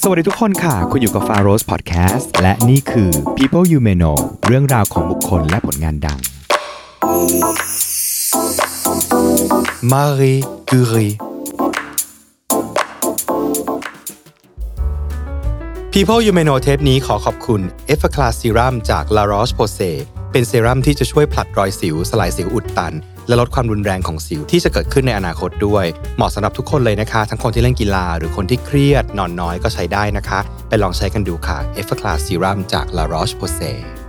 สวัสดีทุกคนค่ะ คุณอยู่กับ f a r o s Podcast และนี่คือ People You May Know เรื่องราวของบุคคลและผลงานดัง Marie Curie People You May Know เทปนี้ขอขอบคุณ e f f a c l a s Serum จาก La Roche-Posay เป็นเซรั่มที่จะช่วยผลัดรอยสิว สลายสิวอุดตัน และลดความรุนแรงของสิวที่จะเกิดขึ้นในอนาคตด้วย เหมาะสำหรับทุกคนเลยนะคะ ทั้งคนที่เล่นกีฬาหรือคนที่เครียดนอนน้อยก็ใช้ได้นะคะ ไปลองใช้กันดูค่ะ e f f a c l a s Serum จาก La Roche-Posay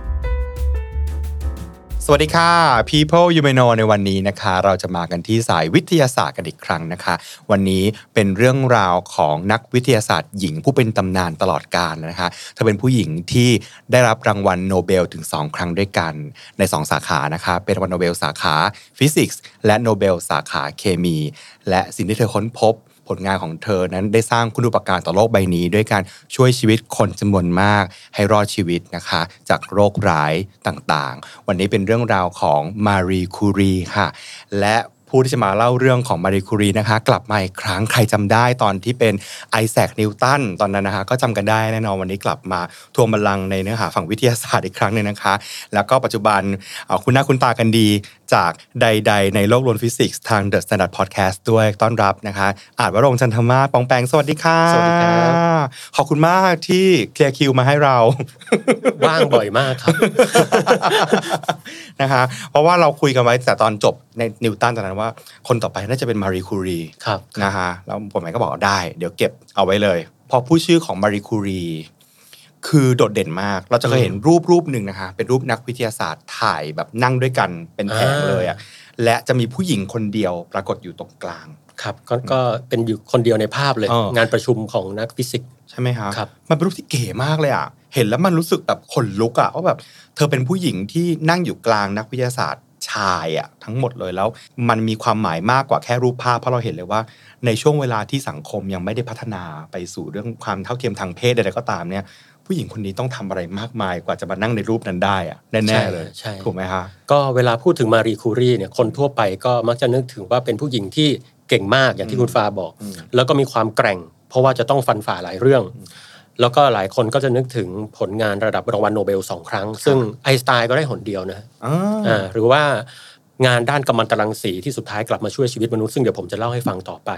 สวัสดีค่ะ People You May Know ในวันนี้นะคะ เราจะมากันที่สายวิทยาศาสตร์กันอีกครั้งนะคะ วันนี้เป็นเรื่องราวของนักวิทยาศาสตร์หญิงผู้เป็นตำนานตลอดกาลนะคะเธอเป็นผู้หญิงที่ได้รับรางวัลโนเบลถึง 2 ครั้งด้วยกันใน 2 สาขานะคะ เป็นรางวัลโนเบลสาขาฟิสิกส์และโนเบลสาขาเคมี และสิ่งที่เธอค้นพบ ผลงานของเธอนั้นได้สร้างคุณูปการต่อโลกใบนี้ ด้วยการช่วยชีวิตคนจำนวนมากให้รอดชีวิตนะคะ จากโรคร้ายต่างๆ วันนี้เป็นเรื่องราวของมารีคูรีค่ะ และผู้ที่จะมาเล่าเรื่องของมารีคูรีนะคะ กลับมาอีกครั้งใครจำได้ตอนที่เป็นไอแซคนิวตันตอนนั้นนะคะ ก็จำกันได้แน่นอนวันนี้กลับมาทวงบัลลังก์ในเนื้อหาฝั่งวิทยาศาสตร์อีกครั้งหนึ่งนะคะ แล้วก็ปัจจุบันเอ่อคุณหน้าคุณตากันดี จากใด ๆ ในโลกล้วนฟิสิกส์ทาง The Standard Podcast ด้วยต้อนรับนะคะอาจวรงค์จันทมาศปองแปงสวัสดีค่ะสวัสดีครับขอบคุณมากที่เคลียร์คิวมาให้เรา ว่างบ่อยมากครับนะคะเพราะว่าเราคุยกันไว้แต่ตอนจบในนิวตันตอนนั้นว่า คนต่อไปน่าจะเป็นมารีคูรีครับนะคะแล้วผมก็บอกว่าได้ เดี๋ยวเก็บเอาไว้เลย พอพูดชื่อของมารีคูรี คือโดดเด่นมาก เราจะเคยเห็นรูปรูปหนึ่งนะคะ เป็นรูปนักวิทยาศาสตร์ถ่ายแบบนั่งด้วยกันเป็นแผงเลยอะและจะมีผู้หญิงคนเดียวปรากฏอยู่ตรงกลางครับก็ก็เป็นอยู่คนเดียวในภาพเลยเอองานประชุมของนักฟิสิกส์ใช่ไหมคะครับ มันเป็นรูปที่เก๋มากเลยอะเห็นแล้วมันรู้สึกแบบขนลุกอะว่าแบบเธอเป็นผู้หญิงที่นั่งอยู่กลางนักวิทยาศาสตร์ชายอะทั้งหมดเลยแล้ว มันมีความหมายมากกว่าแค่รูปภาพเพราะเราเห็นเลยว่า ในช่วงเวลาที่สังคมยังไม่ได้พัฒนาไปสู่เรื่องความเท่าเทียมทางเพศใดๆก็ตามเนี่ย ผู้หญิงคนนี้ต้องทำอะไรมากมายกว่าจะมานั่งในรูปนั้นได้อะแน่ๆเลยใช่ถูกไหมคะก็เวลาพูดถึงมารีคูรีเนี่ยคนทั่วไปก็มักจะนึกถึงว่าเป็นผู้หญิงที่เก่งมากอย่างที่คุณฟ้าบอกอืมแล้วก็มีความแกร่ง เพราะว่าจะต้องฟันฝ่าหลายเรื่อง แล้วก็หลายคนก็จะนึกถึงผลงานระดับรางวัลโนเบลสองครั้ง ซึ่งไอน์สไตน์ก็ได้หนเดียวนะอ่าอ่าหรือว่างานด้านกัมมันตรังสีที่สุดท้ายกลับมาช่วยชีวิตมนุษย์ซึ่งเดี๋ยวผมจะเล่าให้ฟังต่อไป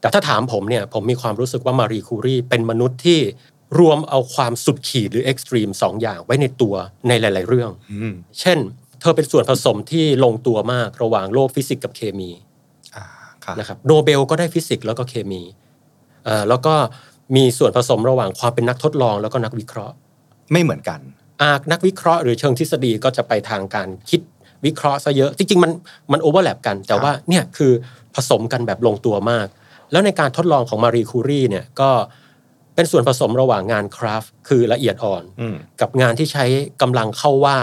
แต่ถ้าถามผมเนี่ยผมมีความรู้สึกว่ามารีคูรีเป็นมนุษย์ที่ รวมเอาความสุดขีดหรือ extreme สองอย่างไว้ในตัวในหลาย ๆ เรื่องอืมเช่น เธอเป็นส่วนผสมที่ลงตัวมากระหว่างโลกฟิสิกส์กับเคมีอ่าค่ะนะครับโนเบลก็ได้ฟิสิกส์แล้วก็เคมีเอ่อแล้วก็มีส่วนผสมระหว่างความเป็นนักทดลองแล้วก็นักวิเคราะห์ ไม่เหมือนกันอากนักวิเคราะห์หรือเชิงทฤษฎีก็จะไปทางการคิดวิเคราะห์ซะเยอะ จริง ๆ มันมันโอเวอร์แลปกัน แต่ว่าเนี่ยคือผสมกันแบบลงตัวมาก แล้วในการทดลองของมารีคูรีเนี่ยก็ เป็นส่วนผสมระหว่างงานคราฟต์คือละเอียดอ่อนอืมกับงานที่ใช้กำลังเข้าว่า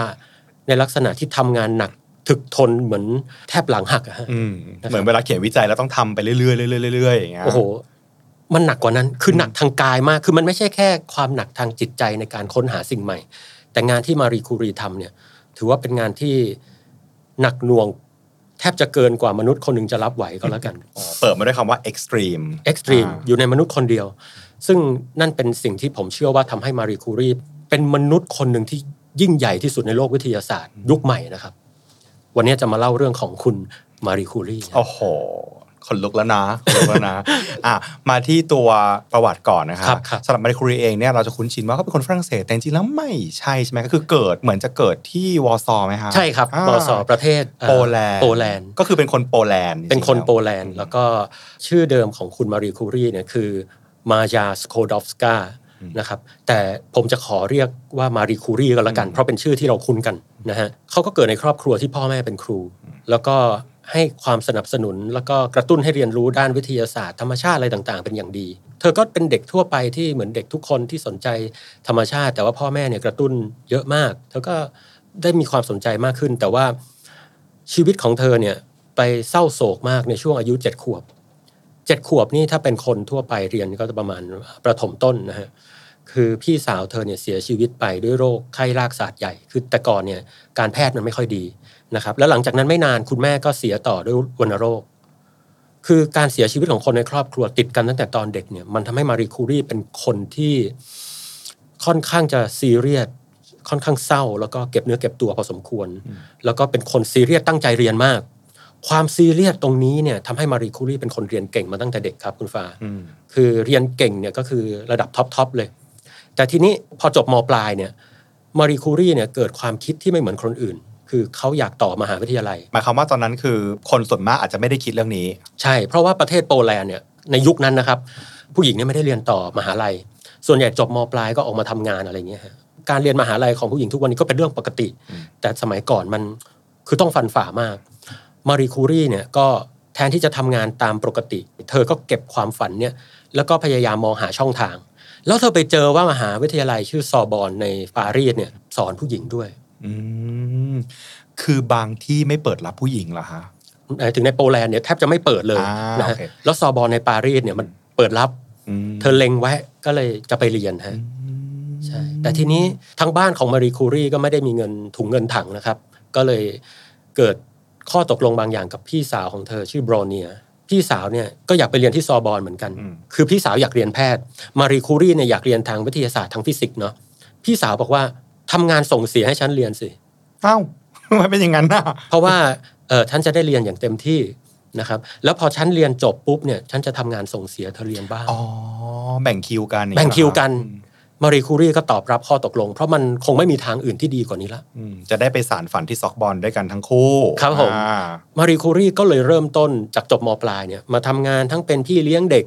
ในลักษณะที่ทำงานหนักถึกทนเหมือนแทบหลังหักอะฮะอืมนะครับเหมือนเวลาเขียนวิจัยแล้วต้องทำไปเรื่อยๆเรื่อยๆเรื่อยๆอย่างเงี้ยโอ้โหมันหนักกว่านั้นคือหนักทางกายมาก คือมันไม่ใช่แค่ความหนักทางจิตใจในการค้นหาสิ่งใหม่ แต่งานที่มารีคูรีทำเนี่ย ถือว่าเป็นงานที่หนักหน่วงแทบจะเกินกว่ามนุษย์คนหนึ่งจะรับไหวก็แล้วกันอ๋อเปิดมาด้วยคำว่า extreme เอ็กซ์ตรีมอ่าอยู่ในมนุษย์คนเดียว ซึ่งนั่นเป็นสิ่งที่ผมเชื่อว่าทำให้มารีคูรีเป็นมนุษย์คนหนึ่งที่ยิ่งใหญ่ที่สุดในโลกวิทยาศาสตร์ยุคใหม่นะครับ วันนี้จะมาเล่าเรื่องของคุณมารีคูรีโอ้โหคนลุกแล้วนะคนลุกแล้วนะอะมาที่ตัวประวัติก่อนนะคครัรับบครับสำหรับมาริคูรีเองเนี่ยเราจะคุ้นชินว่าเขาเป็นคนฝรั่งเศสแต่จริงๆแล้วไม่ใช่ใช่ไหมก็คือเกิดเหมือนจะเกิดที่วอร์ซอไหมฮะใช่ครับาปสประเทศเอ่อโปแลนด์โปแลนด์ก็คือเป็นคนโปแลนด์เป็นคนจริงๆโปแลนด์แล้วก็ชื่อเดิมของคุณมารีคูรีเนี่ยคือ มาจาสโคดอฟสกานะครับแต่ผมจะขอเรียกว่ามารีคูรีก็แล้วกัน เพราะเป็นชื่อที่เราคุ้นกันนะฮะเขาก็เกิดในครอบครัวที่พ่อแม่เป็นครู แล้วก็ให้ความสนับสนุน แล้วก็กระตุ้นให้เรียนรู้ด้านวิทยาศาสตร์ธรรมชาติอะไรต่างๆ เป็นอย่างดี เธอก็เป็นเด็กทั่วไปที่เหมือนเด็กทุกคนที่สนใจธรรมชาติ แต่ว่าพ่อแม่เนี่ยกระตุ้นเยอะมาก เธอก็ได้มีความสนใจมากขึ้น แต่ว่าชีวิตของเธอเนี่ยไปเศร้าโศกมากในช่วงอายุเจ็ดขวบ เจ็ดขวบนี่ถ้าเป็นคนทั่วไปเรียนก็จะประมาณประถมต้นนะฮะคือพี่สาวเธอเนี่ยเสียชีวิตไปด้วยโรคไข้รากศาสตร์ใหญ่ คือแต่ก่อนเนี่ยการแพทย์มันไม่ค่อยดีนะครับ แล้วหลังจากนั้นไม่นานคุณแม่ก็เสียต่อด้วยวัณโรค คือการเสียชีวิตของคนในครอบครัวติดกันตั้งแต่ตอนเด็กเนี่ยมันทำให้มารีคูรีเป็นคนที่ค่อนข้างจะซีเรียสค่อนข้างเศร้า แล้วก็เก็บเนื้อเก็บตัวพอสมควร แล้วก็เป็นคนซีเรียสตั้งใจเรียนมาก ความซีเรียสตรงนี้เนี่ยทำให้มารีคูรีเป็นคนเรียนเก่งมาตั้งแต่เด็กครับคุณฟ้าอืมคือเรียนเก่งเนี่ยก็คือระดับ top top เลย แต่ทีนี้พอจบมปลายเนี่ยมารีคูรีเนี่ยเกิดความคิดที่ไม่เหมือนคนอื่น คือเขาอยากต่อมหาวิทยาลัย หมายความว่าตอนนั้นคือคนส่วนมากอาจจะไม่ได้คิดเรื่องนี้ ใช่ เพราะว่าประเทศโปแลนด์เนี่ยในยุคนั้นนะครับ ผู้หญิงเนี่ยไม่ได้เรียนต่อมหาลัย ส่วนใหญ่จบมปลายก็ออกมาทำงานอะไรเงี้ยฮะการเรียนมหาลัยของผู้หญิงทุกวันนี้ก็เป็นเรื่องปกติ แต่สมัยก่อนมันคือต้องฟันฝ่ามาก มารีคูรีเนี่ยก็แทนที่จะทำงานตามปกติ เธอก็เก็บความฝันเนี่ยแล้วก็พยายามมองหาช่องทาง แล้วเธอไปเจอว่ามหาวิทยาลัยชื่อซอร์บอนในปารีสเนี่ยสอนผู้หญิงด้วยอืมคือบางที่ไม่เปิดรับผู้หญิงเหรอฮะหมายถึงในโปแลนด์เนี่ยแทบจะไม่เปิดเลยอ่านนะฮะโอเคแล้วซอร์บอนในปารีสเนี่ยมันเปิดรับอืมเธอเล็งไว้ก็เลยจะไปเรียนฮะใช่แต่ทีนี้ทั้งบ้านของมารีคูรีก็ไม่ได้มีเงินถุงเงินถังนะครับ ก็เลยเกิด ข้อตกลงบางอย่างกับพี่สาวของเธอชื่อบรอเนียพี่สาวเนี่ยก็อยากไปเรียนที่ซอร์บอนเหมือนกัน คือพี่สาวอยากเรียนแพทย์ มารีคูรีเนี่ยอยากเรียนทางวิทยาศาสตร์ทางฟิสิกส์เนาะพี่สาวบอกว่าทำงานส่งเสียให้ฉันเรียนสิเอ้าทำไมเป็นอย่างนั้นน่ะเพราะว่าเออฉันจะได้เรียนอย่างเต็มที่นะครับแล้วพอฉันเรียนจบปุ๊บเนี่ยฉันจะทำงานส่งเสียเธอเรียนบ้างอ๋อแบ่งคิวกันอย่างแบ่งเงี้ยคิวกันอื มมารีคูรีก็ตอบรับข้อตกลง เพราะมันคงไม่มีทางอื่นที่ดีกว่านี้ละอืมจะได้ไปสานฝันที่ซอร์บอนน์ด้วยกันทั้งคู่ ครับผมอ่ามารีคูรีก็เลยเริ่มต้นจากจบมปลายเนี่ยมาทำงานทั้งเป็นพี่เลี้ยงเด็ก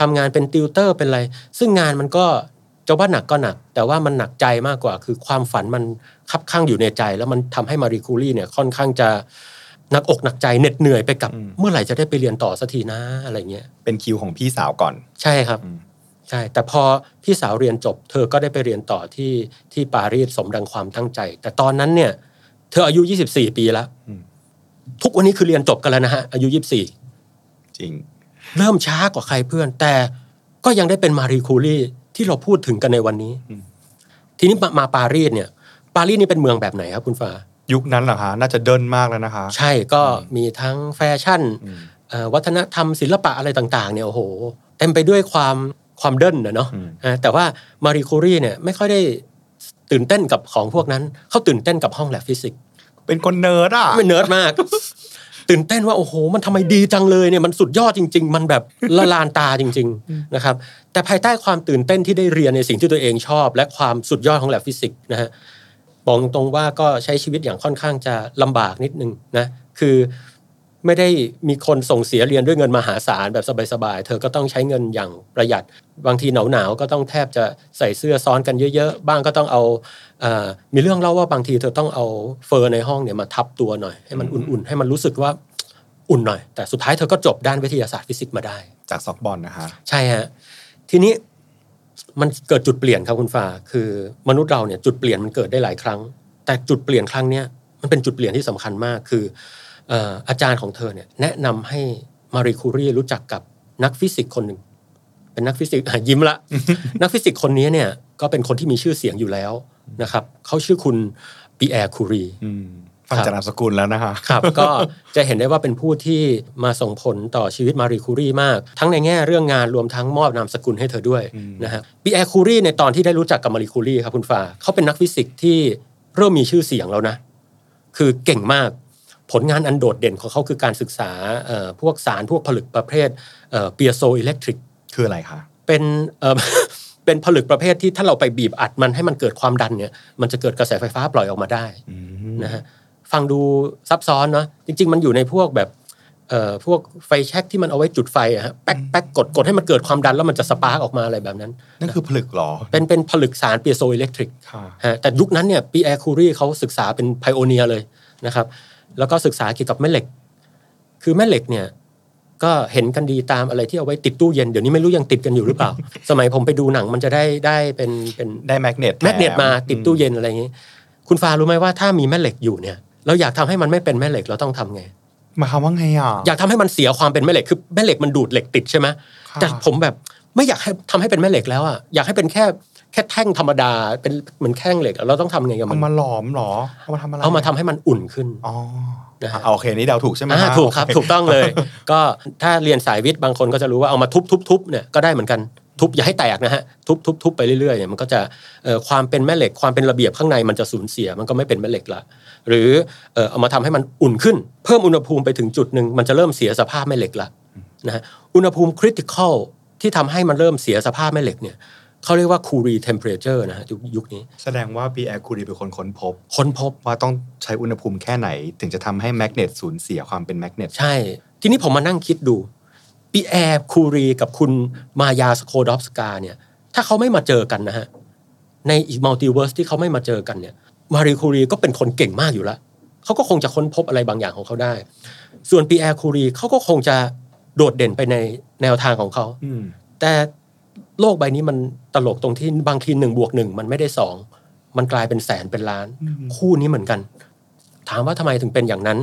ทำงานเป็นติวเตอร์เป็นอะไร ซึ่งงานมันก็จะว่าหนักก็หนัก แต่ว่ามันหนักใจมากกว่า คือความฝันมันคับข้างอยู่ในใจ แล้วมันทำให้มารีคูรีเนี่ยค่อนข้างจะหนักอกหนักใจเหน็ดเหนื่อยไปกับ เมื่อไหร่จะได้ไปเรียนต่อสักทีนะอะไรเงี้ยเป็นคิวของพี่สาวก่อน ใช่ครับอืม ใช่ แต่พอพี่สาวเรียนจบ เธอก็ได้ไปเรียนต่อที่ที่ปารีสสมดังความตั้งใจ แต่ตอนนั้นเนี่ย เธออายุ 24 ปีแล้วอืมทุกวันนี้คือเรียนจบกันแล้วนะฮะอายุ 24 จริง เริ่มช้ากว่าใครเพื่อน แต่ก็ยังได้เป็นมารีคูรีที่เราพูดถึงกันในวันนี้อืมทีนี้มามาปารีสเนี่ย ปารีสนี่เป็นเมืองแบบไหนครับคุณฟ้ายุคนั้นเหรอคะน่าจะเดินมากแล้วนะคะ ใช่ก็มีทั้งแฟชั่นอืมเอ่อวัฒนธรรมศิลปะอะไรต่าง ๆ เนี่ยโอ้โหเต็มไปด้วยความ ความเดินนะเนาะอืมอ่าแต่ว่ามารีคูรีเนี่ยไม่ค่อยได้ตื่นเต้นกับของพวกนั้น เขาตื่นเต้นกับห้องแลบฟิสิกส์เป็นคนเนิร์ดอะไม่เนิร์ดมาก ตื่นเต้นว่าโอ้โห มันทำไมดีจังเลยเนี่ยมันสุดยอดจริง ๆ มันแบบละลานตาจริง ๆนะครับ แต่ภายใต้ความตื่นเต้นที่ได้เรียนในสิ่งที่ตัวเองชอบ และความสุดยอดของแลบฟิสิกส์นะฮะบอกตรงๆว่าก็ใช้ชีวิตอย่างค่อนข้างจะลำบากนิดนึงนะคือ ไม่ได้มีคนส่งเสียเรียนด้วยเงินมหาศาลแบบสบายๆ เธอก็ต้องใช้เงินอย่างประหยัด บางทีหนาวๆ ก็ต้องแทบจะใส่เสื้อซ้อนกันเยอะๆ บ้างก็ต้องเอาเอ่อมีเรื่องเล่าว่าบางทีเธอต้องเอาเฟอร์นิเจอร์ในห้องเนี่ยมาทับตัวหน่อยให้มันอุ่นๆ ให้มันรู้สึกว่าอุ่นหน่อย แต่สุดท้ายเธอก็จบด้านวิทยาศาสตร์ฟิสิกส์มาได้ จากซอร์บอนน์นะคะใช่ฮะทีนี้มันเกิดจุดเปลี่ยนครับคุณฟ้าคือมนุษย์เราเนี่ยจุดเปลี่ยนมันเกิดได้หลายครั้ง แต่จุดเปลี่ยนครั้งเนี้ยมันเป็นจุดเปลี่ยนที่สำคัญมากคือเอ่ออาจารย์ของเธอเนี่ยแนะนำให้มารีคูรีรู้จักกับนักฟิสิกส์คนหนึ่งเป็นนักฟิสิกส์อะยิ้มละ นักฟิสิกส์คนนี้เนี่ยก็เป็นคนที่มีชื่อเสียงอยู่แล้วนะครับเขาชื่อคุณปีแอร์คูรีอืมฟังจากนามสกุลแล้วนะคะครับ ก็จะเห็นได้ว่าเป็นผู้ที่มาส่งผลต่อชีวิตมารีคูรีมาก ทั้งในแง่เรื่องงานรวมทั้งมอบนามสกุลให้เธอด้วยนะฮะปีแอร์คูรีในตอนที่ได้รู้จักกับมารีคูรีครับคุณฟ้าเขาเป็นนักฟิสิกส์ที่เริ่มมีชื่อเสียงแล้วนะ คือเก่งมาก ผลงานอันโดดเด่นของเขาคือการศึกษาเอ่อพวกสารพวกผลึกประเภท piezoelectric คืออะไรคะเป็นเอ่อเป็นผลึกประเภทที่ถ้าเราไปบีบอัดมันให้มันเกิดความดันเนี่ยมันจะเกิดกระแสไฟฟ้าปล่อยออกมาได้อืมนะฮะฟังดูซับซ้อนเนาะจริง ๆ มันอยู่ในพวกแบบเอ่อพวกไฟแช็กที่มันเอาไว้จุดไฟอะฮะแป๊กแป๊กกดกดให้มันเกิดความดันแล้วมันจะ spark ออกมาอะไรแบบนั้น นั่นคือผลึกเหรอ เป็นเป็นผลึกสาร piezoelectric ค่ะฮะแต่ยุคนั้นเนี่ยปีแอร์คูรีเขาศึกษาเป็น pioneer เลยนะครับ แล้วก็ศึกษาเกี่ยวกับแม่เหล็ก คือแม่เหล็กเนี่ยก็เห็นกันดีตามอะไรที่เอาไว้ติดตู้เย็น เดี๋ยวนี้ไม่รู้ยังติดกันอยู่หรือเปล่า สมัยผมไปดูหนังมันจะได้ได้เป็นเป็นได้ magnet magnet มาติดตู้เย็นอะไรอย่างนี้ คุณฟ้ารู้ไหมว่าถ้ามีแม่เหล็กอยู่เนี่ย เราอยากทำให้มันไม่เป็นแม่เหล็กเราต้องทำไงหมายความว่าไงอะอยากทำให้มันเสียความเป็นแม่เหล็กคือแม่เหล็กมันดูดเหล็กติดใช่ไหมค่ะแต่ผมแบบไม่อยากให้ทำให้เป็นแม่เหล็กแล้วอะอยากให้เป็นแค่ แค่แท่งธรรมดาเป็นเหมือนแท่งเหล็กเราต้องทำไงกับมัเอาน มาหลอมเหรอ เอามาทำอะไรเอามาทำให้มันอุ่นขึ้น อ๋อนะฮะ อะโอเคนี่เดาถูกใช่ไหมอ่าฮะถูกครับโอเถูกต้องเลย ก็ถ้าเรียนสายวิทย์บางคนก็จะรู้ว่าเอามาทุบทุบทุบเนี่ยก็ได้เหมือนกันทุบอย่าให้แตกนะฮะทุบทุบทุบไปเรื่อยๆเนี่ยมันก็จะเอ่อความเป็นแม่เหล็กความเป็นระเบียบข้างในมันจะสูญเสียมันก็ไม่เป็นแม่เหล็กละหรือเอ่อเอามาทำให้มันอุ่นขึ้น เพิ่มอุณหภูมิไปถึงจุดหนึ่งมันจะเริ่มเสียสภาพแม่เหล็กละนะฮะอุณหภูมิ critical ที่ทำให้มันเริ่มเสียสภาพแม่เหล็กเนี่ย เขาเรียกว่า Curie temperature นะฮะยุคยุคนี้ แสดงว่าปีแอร์คูรีเป็นคนค้นพบ ค้นพบว่าต้องใช้อุณหภูมิแค่ไหน ถึงจะทำให้ magnet สูญเสียความเป็น magnet ใช่ ทีนี้ผมมานั่งคิดดูปีแอร์คูรีกับคุณมาเรียสโคลดอฟสกาเนี่ยถ้าเขาไม่มาเจอกันนะฮะในอีก multiverse ที่เขาไม่มาเจอกันเนี่ยมารีคูรีก็เป็นคนเก่งมากอยู่แล้วเขาก็คงจะค้นพบอะไรบางอย่างของเขาได้ ส่วนปีแอร์คูรีเขาก็คงจะโดดเด่นไปในแนวทางของเขาอืมแต่ โลกใบนี้มันตลกตรงที่บางทีหนึ่งบวกหนึ่งมันไม่ได้สองมันกลายเป็นแสนเป็นล้าน คู่นี้เหมือนกัน ถามว่าทำไมถึงเป็นอย่างนั้น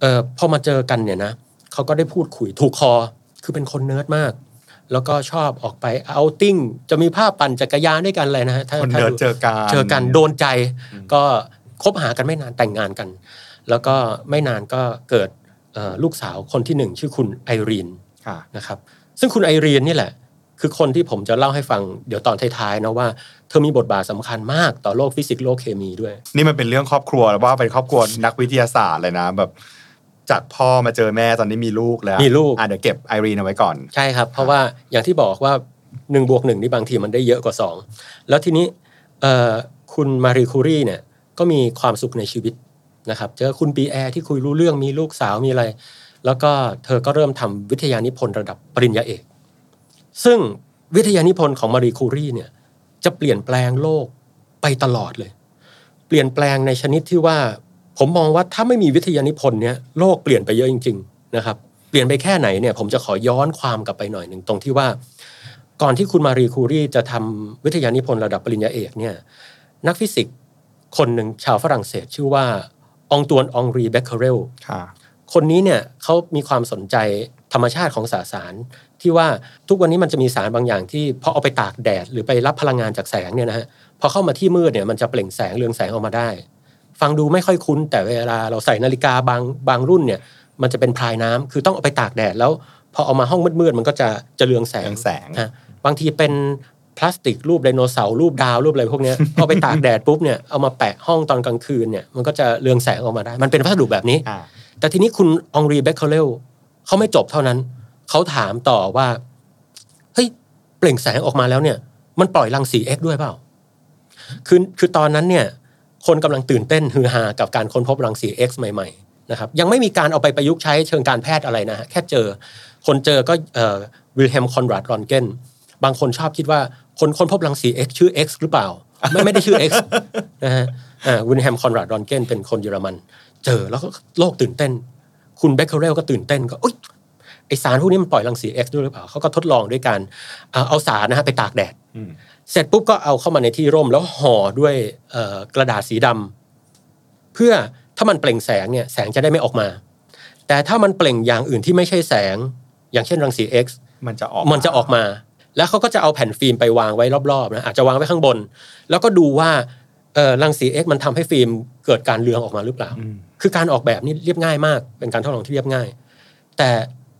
เออพอมาเจอกันเนี่ยนะเขาก็ได้พูดคุยถูกคอคือเป็นคนเนิร์ดมาก แล้วก็ชอบออกไป outingจะมีภาพปั่นจักรยานด้วยกันเลยนะฮะถ้าคนถ้าเดินดูเจอกันเจอกันโดนใจ ก็คบหากันไม่นานแต่งงานกัน แล้วก็ไม่นานก็เกิดเอ่อลูกสาวคนที่หนึ่งชื่อคุณไอรีนค่ะนะครับ ซึ่งคุณไอรีนนี่แหละ คือคนที่ผมจะเล่าให้ฟังเดี๋ยวตอนท้ายๆนะว่าเธอมีบทบาทสำคัญมากต่อโลกฟิสิกส์โลกเคมีด้วย นี่มันเป็นเรื่องครอบครัวแล้วว่าเป็นครอบครัวนักวิทยาศาสตร์เลยนะแบบจากพ่อมาเจอแม่ตอนนี้มีลูกแล้วมีลูกอะเดี๋ยวเก็บไอรีนเอาไว้ก่อน ใช่ครับ เพราะว่าอย่างที่บอกว่าหนึ่งบวกหนึ่งบางทีมันได้เยอะกว่า 2 แล้วทีนี้เอ่อคุณมารีคูรีเนี่ยก็มีความสุขในชีวิตนะครับเจอคุณปีแอร์ที่คุยรู้เรื่องมีลูกสาวมีอะไร แล้วก็เธอก็เริ่มทำวิทยานิพนธ์ระดับปริญญาเอก ซึ่งวิทยานิพนธ์ของมารีคูรีเนี่ยจะเปลี่ยนแปลงโลกไปตลอดเลย เปลี่ยนแปลงในชนิดที่ว่า ผมมองว่าถ้าไม่มีวิทยานิพนธ์เนี่ยโลกเปลี่ยนไปเยอะจริง ๆ นะครับ เปลี่ยนไปแค่ไหนเนี่ยผมจะขอย้อนความกลับไปหน่อยหนึ่งตรงที่ว่า ก่อนที่คุณมารีคูรีจะทำวิทยานิพนธ์ระดับปริญญาเอกเนี่ยนักฟิสิกส์คนหนึ่งชาวฝรั่งเศสชื่อว่าองตวนองรีเบคเคเรลค่ะคนนี้เนี่ยเขามีความสนใจ ธรรมชาติของสสาร ที่ว่าทุกวันนี้มันจะมีสารบางอย่างที่พอเอาไปตากแดด หรือไปรับพลังงานจากแสงเนี่ยนะฮะพอเข้ามาที่มืดเนี่ยมันจะเปล่งแสงเรืองแสงออกมาได้ ฟังดูไม่ค่อยคุ้น แต่เวลาเราใส่นาฬิกาบางบางรุ่นเนี่ยมันจะเป็นพลายน้ำคือต้องเอาไปตากแดดแล้ว พอเอามาห้องมืดๆมันก็จะจะเรืองแสงเรืองแสงฮะบางทีเป็นพลาสติกรูปไดโนเสาร์รูปดาวรูปอะไรพวกเนี้ยพอไปตากแดดปุ๊บเนี่ยเอามาแปะห้องตอนกลางคืนเนี่ยมันก็จะเรืองแสงออกมาได้ มันเป็นวัสดุแบบนี้อ่าแต่ทีนี้คุณองรีเบคเคเลล เขาไม่จบเท่านั้น เขาถามต่อว่าเฮ้ยเปล่งแสงออกมาแล้วเนี่ย มันปล่อยรังสี X ด้วยเปล่าคือคือตอนนั้นเนี่ย คนกำลังตื่นเต้นฮือฮากับการค้นพบรังสี X ใหม่ๆนะครับ ยังไม่มีการเอาไปประยุกต์ใช้เชิงการแพทย์อะไรนะฮะแค่เจอ คนเจอก็เอ่อวิลเฮล์มคอนราดเรินต์เกนบางคนชอบคิดว่าคนค้นพบรังสี X ชื่อ X หรือเปล่า ไม่ไม่ได้ชื่อ X นะฮะวิลเฮล์มคอนราดเรินต์เกนเป็นคนเยอรมัน เจอแล้วก็โลกตื่นเต้น คุณเบคเคอเรลก็ตื่นเต้นก็อุ๊ยไอสารพวกนี้มันปล่อยรังสี X ด้วยหรือเปล่าเขาก็ทดลองด้วยการเอาเอาสารนะฮะไปตากแดดอืมเสร็จปุ๊บก็เอาเข้ามาในที่ร่มแล้วห่อด้วยเอ่อกระดาษสีดำเพื่อถ้ามันเปล่งแสงเนี่ยแสงจะได้ไม่ออกมา แต่ถ้ามันเปล่งอย่างอื่นที่ไม่ใช่แสง อย่างเช่นรังสี X มันจะออกมันจะออกมา แล้วเขาก็จะเอาแผ่นฟิล์มไปวางไว้รอบๆนะอาจจะวางไว้ข้างบน แล้วก็ดูว่าเอ่อรังสี X มันทำให้ฟิล์มเกิดการเรืองออกมาหรือเปล่าอืม คือการออกแบบนี่เรียบง่ายมาก เป็นการทดลองที่เรียบง่าย แต่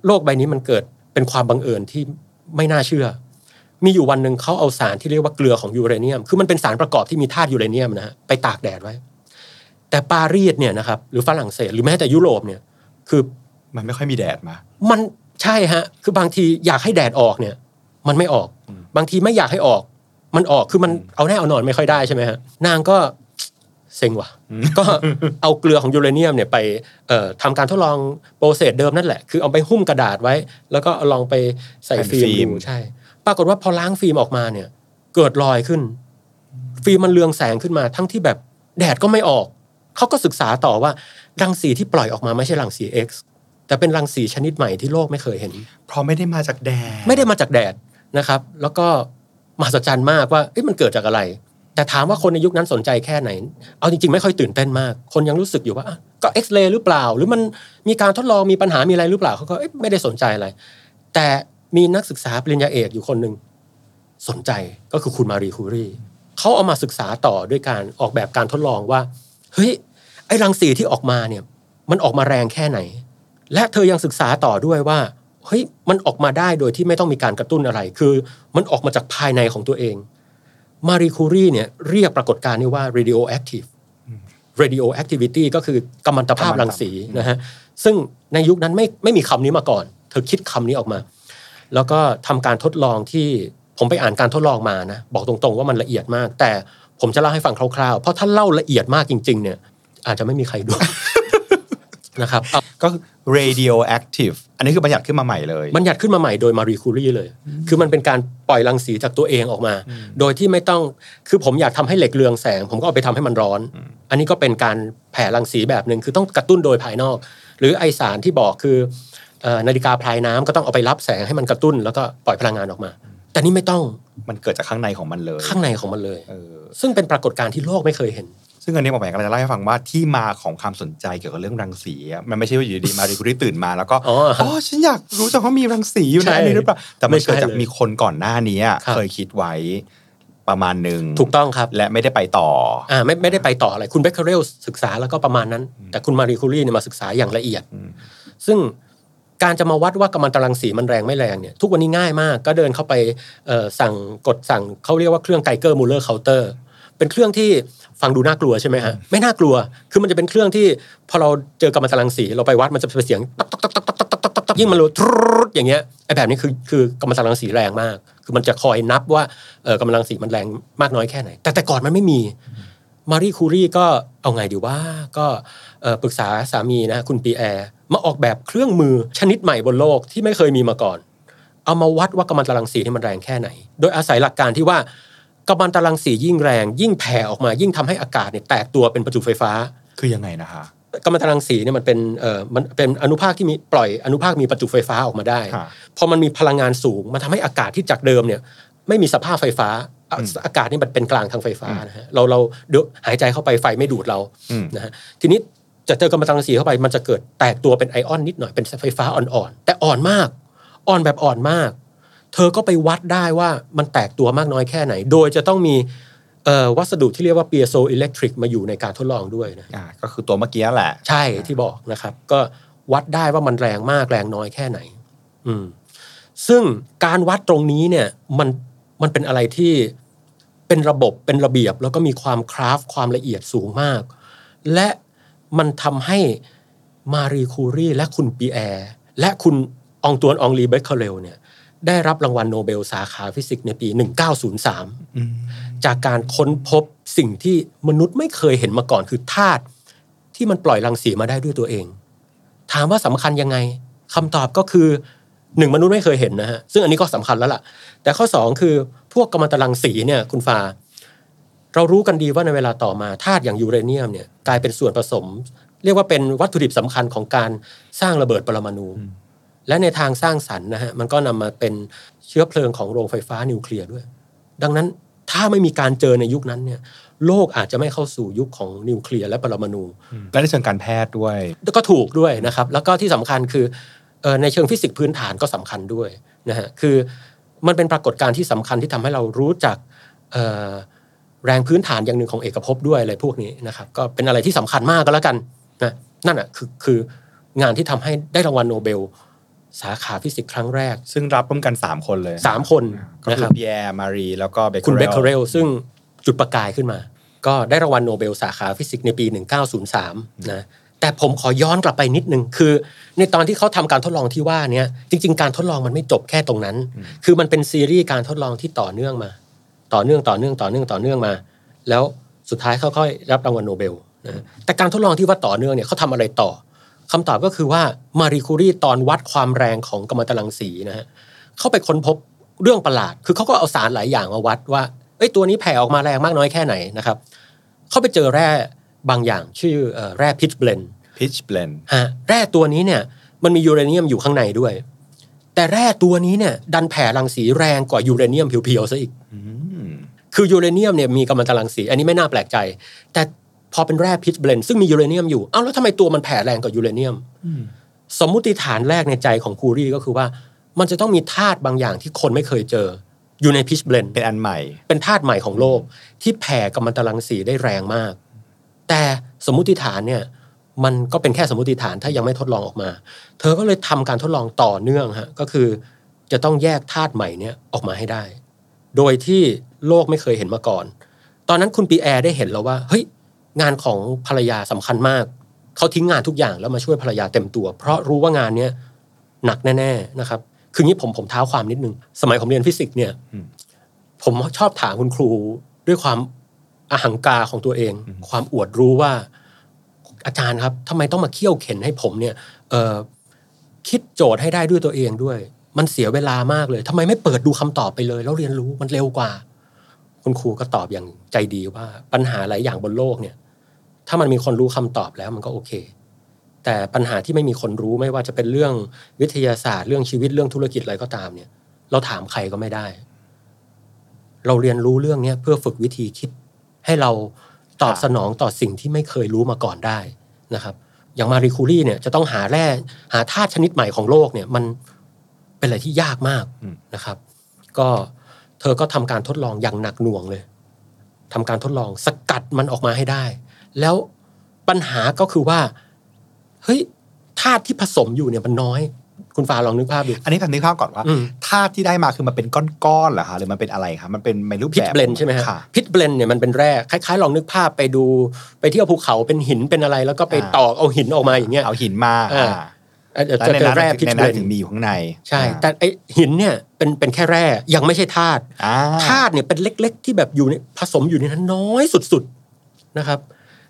โลกใบนี้มันเกิดเป็นความบังเอิญที่ไม่น่าเชื่อ มีอยู่วันหนึ่งเขาเอาสารที่เรียกว่าเกลือของยูเรเนียม คือมันเป็นสารประกอบที่มีธาตุยูเรเนียมนะฮะไปตากแดดไว้ แต่ปารีสเนี่ยนะครับหรือฝรั่งเศสหรือแม้แต่ยุโรปเนี่ย คือมันไม่ค่อยมีแดดมา มันใช่ฮะ คือบางทีอยากให้แดดออกเนี่ย มันไม่ออกอืมบางทีไม่อยากให้ออก มันออกคือมันเอาแน่เอานอนไม่ค่อยได้ใช่ไหมฮะนางก็ เซ็งว่ะก็เอาเกลือของยูเรเนียมเนี่ยไปเอ่อทำการทดลอง process เดิมนั่นแหละ คือเอาไปหุ้มกระดาษไว้ แล้วก็เอาลองไปใส่แผ่นฟิล์ฟิล์มมดูใช่ ปรากฏว่าพอล้างฟิล์มออกมาเนี่ย เกิดรอยขึ้น ฟิล์มมันเรืองแสงขึ้นมา ทั้งที่แบบแดดก็ไม่ออก เขาก็ศึกษาต่อว่ารังสีที่ปล่อยออกมาไม่ใช่รังสี X แต่เป็นรังสีชนิดใหม่ที่โลกไม่เคยเห็น เพราะไม่ได้มาจากแดด ไม่ได้มาจากแดดนะครับ แล้วก็มหัศจรรย์มากว่าเอ๊ะมันเกิดจากอะไร แต่ถามว่าคนในยุคนั้นสนใจแค่ไหน เอาจริงๆ ไม่ค่อยตื่นเต้นมาก คนยังรู้สึกอยู่ว่าก็เอ็กซเรย์หรือเปล่า หรือมันมีการทดลองมีปัญหามีอะไรหรือเปล่าเขาก็ไม่ได้สนใจอะไร แต่มีนักศึกษาปริญญาเอกอยู่คนหนึ่งสนใจก็คือคุณมารีคูรีเขาเอามาศึกษาต่อด้วยการออกแบบการทดลองว่าเฮ้ยไอ้รังสีที่ออกมาเนี่ยมันออกมาแรงแค่ไหน และเธอยังศึกษาต่อด้วยว่าเฮ้ยมันออกมาได้โดยที่ไม่ต้องมีการกระตุ้นอะไร คือมันออกมาจากภายในของตัวเอง มารีคูรีเนี่ยเรียกปรากฏการณ์นี้ว่า radioactive radioactivity ก็คือกัมมันตภาพรังสีนะฮะซึ่งในยุคนั้นไม่ไม่มีคำนี้มาก่อน เธอคิดคำนี้ออกมา แล้วก็ทำการทดลองที่ผมไปอ่านการทดลองมานะบอกตรงๆว่ามันละเอียดมาก แต่ผมจะเล่าให้ฟังคร่าวๆ เพราะถ้าเล่าละเอียดมากจริง ๆ เนี่ย อาจจะไม่มีใครดู นะครับเอาก็คือ radioactive อันนี้คือบัญญัติขึ้นมาใหม่เลยมันหยัดขึ้นมาใหม่โดยมารีคูรีเลย คือมันเป็นการปล่อยรังสีจากตัวเองออกมา โดยที่ไม่ต้องคือผมอยากทำให้เหล็กเรืองแสง ผมก็เอาไปทำให้มันร้อน อันนี้ก็เป็นการแผ่รังสีแบบหนึ่งคือต้องกระตุ้นโดยภายนอก หรือไอสารที่บอกคือเอ่อนาฬิกาพลายน้ำก็ต้องเอาไปรับแสงให้มันกระตุ้น แล้วก็ปล่อยพลังงานออกมา แต่นี่ไม่ต้องมันเกิดจากข้างในของมันเลย ข้างในของมันเลยเออซึ่งเป็นปรากฏการณ์ที่โลกไม่เคยเห็น ซึ่งอันนี้หมอแหม่กำลังจะเล่าให้ฟังว่าที่มาของความสนใจเกี่ยวกับเรื่องรังสีอะมันไม่ใช่ว่าอยู่ดีๆมารีคุรีตื่นมาแล้วก็อ๋ออ๋อฉันอยากรู้จักว่ามีรังสีอยู่ในใช่อันนี้หรือเปล่าแต่ไม่มันใช่เกิดจากเลยมีคนก่อนหน้านี้อะครับเคยคิดไว้ประมาณหนึ่งถูกต้องครับ และไม่ได้ไปต่ออ่าไม่ไม่ได้ไปต่ออะไรคุณเบคเคอเรลศึกษาแล้วก็ประมาณนั้น แต่คุณมารีคูรีเนี่ยมาศึกษาอย่างละเอียด ซึ่งการจะมาวัดว่ากัมมันตรังสีมันแรงไม่แรงเนี่ยทุกวันนี้ง่ายมากก็เดินเข้าไปเอ่อสั่งกดสั่งเขาเรียกว่าเครื่อง Geiger-Müller counter เป็นเครื่องที่ฟังดูน่ากลัวใช่ไหมฮะไม่น่ากลัว คือมันจะเป็นเครื่องที่พอเราเจอกัมมันตรังสีเราไปวัดมันจะเป็นเสียงตักตักตักตักตักตักตักตักตักยิ่งมันรู้ทรุดอย่างเงี้ยไอ้แบบนี้คือคือกัมมันตรังสีแรงมาก คือมันจะคอยนับว่าเออกัมมันตรังสีมันแรงมากน้อยแค่ไหน แต่แต่ก่อนมันไม่มีมารีคูรีก็เอาไงดีว่าก็เอ่อปรึกษาสามีนะคุณปีแอร์มาออกแบบเครื่องมือชนิดใหม่บนโลกที่ไม่เคยมีมาก่อน เอามาวัดว่ากัมมันตรังสีนี่มันแรงแค่ไหน โดยอาศัยหลักการที่ว่า กัมมันตรังสียิ่งแรง ยิ่งแผ่ออกมายิ่งทำให้อากาศเนี่ยแตกตัวเป็นประจุไฟฟ้าคือยังไงนะคะกัมมันตรังสีเนี่ยมันเป็นเอ่อมันเป็นอนุภาคที่มีปล่อยอนุภาคมีประจุไฟฟ้าออกมาได้ค่ะพอมันมีพลังงานสูงมันทำให้อากาศที่จากเดิมเนี่ยไม่มีสภาพไฟฟ้าอะอากาศนี่มันเป็นกลางทางไฟฟ้านะฮะเราเราเดี๋ยวหายใจเข้าไปไฟไม่ดูดเราอืมนะฮะทีนี้จะเจอกัมมันตรังสีเข้าไปมันจะเกิดแตกตัวเป็นไอออนนิดหน่อยเป็นไฟฟ้าอ่อนๆแต่อ่อนมาก อ่อนแบบอ่อนมาก เธอก็ไปวัดได้ว่ามันแตกตัวมากน้อยแค่ไหน โดยจะต้องมีเอ่อวัสดุที่เรียกว่าเปียโซอิเล็กทริกมาอยู่ในการทดลองด้วยนะอ่าก็คือตัวเมื่อกี้แหละ ใช่ที่บอกนะครับ ก็วัดได้ว่ามันแรงมากแรงน้อยแค่ไหน อืมซึ่งการวัดตรงนี้เนี่ยมันมันเป็นอะไรที่เป็นระบบเป็นระเบียบ แล้วก็มีความคราฟต์ความละเอียดสูงมาก และมันทำให้มารีคูรีและคุณปีแอร์และคุณอองตวนอองรีเบคเคอเรลเนี่ย ได้รับรางวัลโนเบลสาขาฟิสิกส์ในปี 1903 จากการค้นพบสิ่งที่มนุษย์ไม่เคยเห็นมาก่อนคือธาตุที่มันปล่อยรังสีมาได้ด้วยตัวเอง ถามว่าสำคัญยังไงคำตอบก็คือหนึ่งมนุษย์ไม่เคยเห็นนะฮะซึ่งอันนี้ก็สำคัญแล้วล่ะ แต่ข้อสองคือพวกกัมมันตรังสีเนี่ยคุณฟ้าเรารู้กันดีว่าในเวลาต่อมาธาตุอย่างยูเรเนียมเนี่ยกลายเป็นส่วนผสม เรียกว่าเป็นวัตถุดิบสำคัญของการสร้างระเบิดปรมาณู และในทางสร้างสรรค์นะฮะมันก็นำมาเป็นเชื้อเพลิงของโรงไฟฟ้านิวเคลียร์ด้วย ดังนั้นถ้าไม่มีการเจอในยุคนั้นเนี่ยโลกอาจจะไม่เข้าสู่ยุคของนิวเคลียร์และปรมาณูและในเชิงการแพทย์ด้วย ก็ถูกด้วยนะครับแล้วก็ที่สำคัญคือเอ่อในเชิงฟิสิกส์พื้นฐานก็สำคัญด้วยนะฮะคือมันเป็นปรากฏการณ์ที่สำคัญที่ทำให้เรารู้จักเอ่อแรงพื้นฐานอย่างหนึ่งของเอกภพด้วยอะไรพวกนี้นะครับก็เป็นอะไรที่สำคัญมากก็แล้วกันนะนั่นอะคือคืองานที่ทำให้ได้รางวัลโนเบล สาขาฟิสิกส์ครั้งแรก ซึ่งรับร่วมกัน 3 คนเลยสามคนก็นะคืครับปีแอร์มารีแล้วก็เบคคุณเบคเคอเรลซึ่งจุดประกายขึ้นมา ก็ได้รางวัลโนเบลสาขาฟิสิกส์ในปี 1903 นะแต่ผมขอย้อนกลับไปนิดนึงคือ ในตอนที่เขาทำการทดลองที่ว่าเนี้ยจริง ๆ การทดลองมันไม่จบแค่ตรงนั้น คือมันเป็นซีรีส์การทดลองที่ต่อเนื่องมา ต่อเนื่องต่อเนื่องต่อเนื่องต่อเนื่องมา แล้วสุดท้ายเขาค่อยรับรางวัลโนเบลนะแต่การทดลองที่ว่าต่อเนื่องเนี่ยเขาทำอะไรต่อ คำตอบก็คือว่ามารีคูรีตอนวัดความแรงของกัมมันตรังสีนะฮะเขาไปค้นพบเรื่องประหลาด คือเขาก็เอาสารหลายอย่างมาวัดว่าเอ้ยตัวนี้แผ่ออกมาแรงมากน้อยแค่ไหนนะครับเขาไปเจอแร่บางอย่างชื่อเอ่อแร่ pitchblende pitchblende ฮะแร่ตัวนี้เนี่ยมันมียูเรเนียมอยู่ข้างในด้วย แต่แร่ตัวนี้เนี่ยดันแผ่รังสีแรงกว่ายูเรเนียมเพียวๆซะอีกคือยูเรเนียมเนี่ยมีกัมมันตรังสี อันนี้ไม่น่าแปลกใจ แต่ พอเป็นแร่พิชเบลนซึ่งมียูเรเนียมอยู่เอ้าแล้วทำไมตัวมันแผ่แรงกว่ายูเรเนียมสมมุติฐานแรกในใจของคูรีก็คือว่า มันจะต้องมีธาตุบางอย่างที่คนไม่เคยเจอ อยู่ในพิชเบลนเป็นอันใหม่ เป็นธาตุใหม่ของโลก ที่แผ่กัมมันตรังสีได้แรงมาก แต่สมมุติฐานเนี่ย มันก็เป็นแค่สมมติฐานถ้ายังไม่ทดลองออกมา เธอก็เลยทำการทดลองต่อเนื่องฮะก็คือ จะต้องแยกธาตุใหม่เนี่ยออกมาให้ได้ โดยที่โลกไม่เคยเห็นมาก่อน ตอนนั้นคุณปีแอร์ได้เห็นแล้วว่าเฮ้ย งานของภรรยาสำคัญมาก เขาทิ้งงานทุกอย่างแล้วมาช่วยภรรยาเต็มตัว เพราะรู้ว่างานเนี้ยหนักแน่ ๆนะครับ คืองี้ผมผมเท้าความนิดนึง สมัยผมเรียนฟิสิกส์เนี่ยอืมผมชอบถามคุณครูด้วยความอาหังการของตัวเอง ความอวดรู้ว่า อาจารย์ครับทำไมต้องมาเคี่ยวเข็นให้ผมเนี่ย เออคิดโจทย์ให้ได้ด้วยตัวเองด้วย มันเสียเวลามากเลยทำไมไม่เปิดดูคำตอบไปเลย แล้วเรียนรู้มันเร็วกว่า คุณครูก็ตอบอย่างใจดีว่า ปัญหาหลายอย่างบนโลกเนี่ย ถ้ามันมีคนรู้คำตอบแล้วมันก็โอเค แต่ปัญหาที่ไม่มีคนรู้ไม่ว่าจะเป็นเรื่องวิทยาศาสตร์ เรื่องชีวิตเรื่องธุรกิจอะไรก็ตามเนี่ย เราถามใครก็ไม่ได้ เราเรียนรู้เรื่องเนี้ยเพื่อฝึกวิธีคิด ให้เราตอบสนองต่อสิ่งที่ไม่เคยรู้มาก่อนได้นะครับ อย่างมารีคูรี่เนี่ยจะต้องหาแร่หาธาตุชนิดใหม่ของโลกเนี่ยมันเป็นอะไรที่ยากมากอืมนะครับ ก็เธอก็ทำการทดลองอย่างหนักหน่วงเลยทำการทดลองสกัดมันออกมาให้ได้ แล้วปัญหาก็คือว่าเฮ้ยธาตุที่ผสมอยู่เนี่ยมันน้อย คุณฟ้าลองนึกภาพดูอันนี้ผมนึกภาพก่อนว่าอืมธาตุที่ได้มาคือมันเป็นก้อนๆเหรอคะหรือมันเป็นอะไรคะมันเป็นในรูปพิแบทบเบลนใช่ไหมฮะค่ะพิทเบลนเนี่ยมันเป็นแร่คล้ายๆลองนึกภาพไปดู ไปเที่ยวภูเขาเป็นหินเป็นอะไร แล้วก็ไปอ่าตอกเอาหินออกมาอย่างเงี้ยเอาหินมาอ่าอ่าเดี๋ยวแล้วจะในเจอนั้นแร่พิทในเบนั้ลนนถึงมีอยู่ข้างใน ใช่ แต่ไอหินเนี่ยเป็นเป็นแค่แร่ยังไม่ใช่ธาตุอ่าธาตุเนี่ยเป็นเล็ก ๆ ที่แบบอยู่ในผสมอยู่ในนั้นน้อยสุดๆนะครับ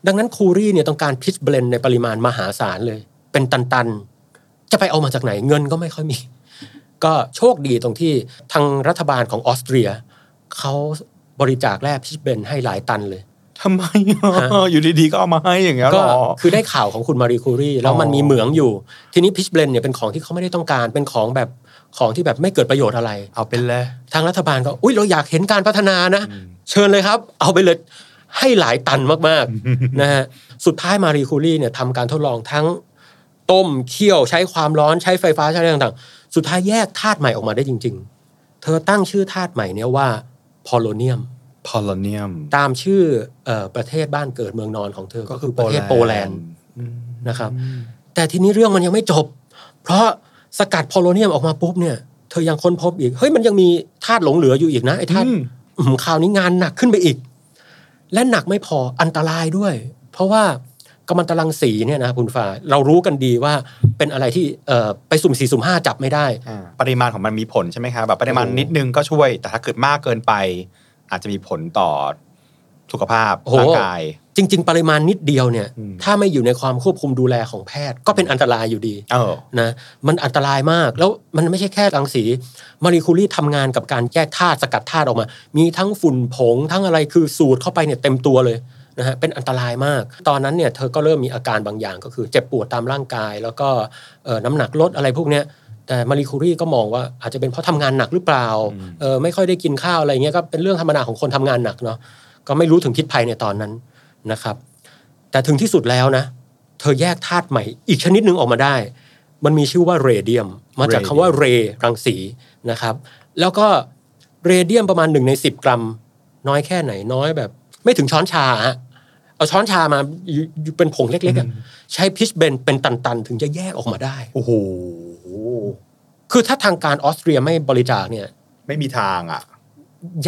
ดังนั้นคูรี่เนี่ยต้องการ pitchblende ในปริมาณมหาศาลเลย เป็นตันๆ จะไปเอามาจากไหนเงินก็ไม่ค่อยมี ก็โชคดีตรงที่ทางรัฐบาลของออสเตรียเขาบริจาคแร่ pitchblende ให้หลายตันเลยทำไมอะฮะอยู่ดีๆก็เอามาให้อย่างเงี้ยเหรอก็คือได้ข่าวของคุณมารีคูรีแล้วมันอ๋อมีเหมืองอยู่ ทีนี้ pitchblende เนี่ยเป็นของที่เขาไม่ได้ต้องการเป็นของแบบของที่แบบไม่เกิดประโยชน์อะไร เอาเป็นเลยทางรัฐบาลก็อุ้ยเราอยากเห็นการพัฒนานะ เชิญเลยครับ เอาไปเลย ให้หลายตันมากๆนะฮะสุดท้ายมารีคูรีเนี่ยทำการทดลองทั้งต้มเคี่ยวใช้ความร้อนใช้ไฟฟ้าใช้อะไรต่างๆ สุดท้ายแยกธาตุใหม่ออกมาได้จริง ๆ เธอตั้งชื่อธาตุใหม่เนี่ยว่าพอลเนียมพอลเนียม ตามชื่อเอ่อประเทศบ้านเกิดเมืองนอนของเธอ ก็คือประเทศโปแลนด์นะครับ แต่ทีนี้เรื่องมันยังไม่จบ เพราะสกัดโพโลเนียมออกมาปุ๊บเนี่ย เธอยังค้นพบอีก เฮ้ยมันยังมีธาตุหลงเหลืออยู่อีกนะไอ้ธาตุอืมอืมคราวนี้งานหนักขึ้นไปอีก และหนักไม่พออันตรายด้วย เพราะว่ากัมมันตรังสีเนี่ยนะคุณฟ้าเรารู้กันดีว่าเป็นอะไรที่ไปสุ่มสี่สุ่มห้าจับไม่ได้ ปริมาณของมันมีผลใช่ไหมครับแบบปริมาณนิดนึงก็ช่วย แต่ถ้าเกิดมากเกินไป อาจจะมีผลต่อ สุขภาพโอ้โหร่างกาย จริง ๆ ปริมาณนิดเดียวเนี่ยอืมถ้าไม่อยู่ในความควบคุมดูแลของแพทย์ ก็เป็นอันตรายอยู่ดีเออนะมันอันตรายมากแล้วมันไม่ใช่แค่รังสีมารีคูรีทำงานกับการแยกธาตุสกัดธาตุออกมา มีทั้งฝุ่นผง ทั้งอะไรคือสูดเข้าไปเนี่ยเต็มตัวเลยนะฮะเป็นอันตรายมาก ตอนนั้นเนี่ยเธอก็เริ่มมีอาการบางอย่างก็คือ เจ็บปวดตามร่างกาย แล้วก็เอ่อน้ำหนักลดอะไรพวกเนี้ยแต่มารีคูรีก็มองว่าอาจจะเป็นเพราะทำงานหนักหรือเปล่าเออไม่ค่อยได้กินข้าวอะไรเงี้ยก็เป็นเรื่องธรรมดาของคนทำงานหนักเนาะ ก็ไม่รู้ถึงพิษภัยในตอนนั้นนะครับ แต่ถึงที่สุดแล้วนะ เธอแยกธาตุใหม่ อีกชนิดหนึ่งออกมาได้ มันมีชื่อว่าเรเดียม มาจากคำว่าเรรังสีนะครับ แล้วก็เรเดียมประมาณหนึ่งในสิบกรัม น้อยแค่ไหนน้อยแบบ ไม่ถึงช้อนชาฮะเอาช้อนชามาอยู่อยู่เป็นผงเล็กๆอะใช้พิชเบนเป็นตันๆ ถึงจะแยกออกมาได้ โอ้โหคือถ้าทางการออสเตรียไม่บริจาคเนี่ย ไม่มีทางอะ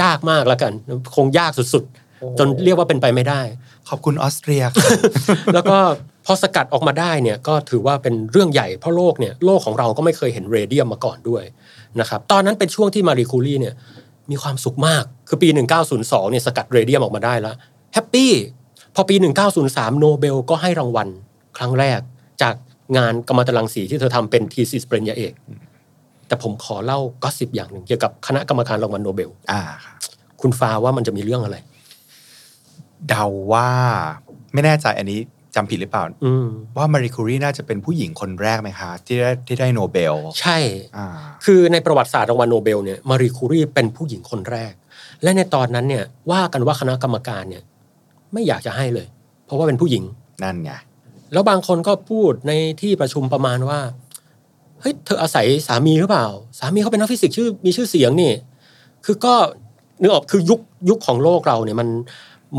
ยากมากแล้วกัน คงยากสุดโอ้ๆ จนเรียกว่าเป็นไปไม่ได้ ขอบคุณออสเตรียค่ะแล้วก็พอสกัดออกมาได้เนี่ยก็ถือว่าเป็นเรื่องใหญ่เพราะโลกเนี่ยโลกของเราก็ไม่เคยเห็นเรเดียมมาก่อนด้วยนะครับตอนนั้นเป็นช่วงที่มารีคูรีเนี่ยมีความสุขมากคือปี 1902เนี่ยสกัดเรเดียมออกมาได้แล้ว happy พอปี 1903 โนเบลก็ให้รางวัลครั้งแรกจากงานกัมมันตรังสีที่เธอทำเป็น thesis ปริญญาเอกแต่ผมขอเล่า gossip อย่างหนึ่งเกี่ยวกับคณะกรรมการรางวัลโนเบลอ่าค่ะคุณฟ้าว่ามันจะมีเรื่องอะไร เดาว่าไม่แน่ใจอันนี้จำผิดหรือเปล่าอืมว่ามารีคูรีน่าจะเป็นผู้หญิงคนแรกไหมคะที่ได้ที่ได้โนเบล ใช่อ่าคือในประวัติศาสตร์รางวัลโนเบลเนี่ยมารีคูรีเป็นผู้หญิงคนแรก และในตอนนั้นเนี่ยว่ากันว่าคณะกรรมการเนี่ย ไม่อยากจะให้เลย เพราะว่าเป็นผู้หญิงนั่นไงแล้วบางคนก็พูดในที่ประชุมประมาณว่าเฮ้ยเธออาศัยสามีหรือเปล่า สามีเขาเป็นนักฟิสิกส์ชื่อมีชื่อเสียงนี่ คือก็นึกออกคือยุคยุคของโลกเราเนี่ยมัน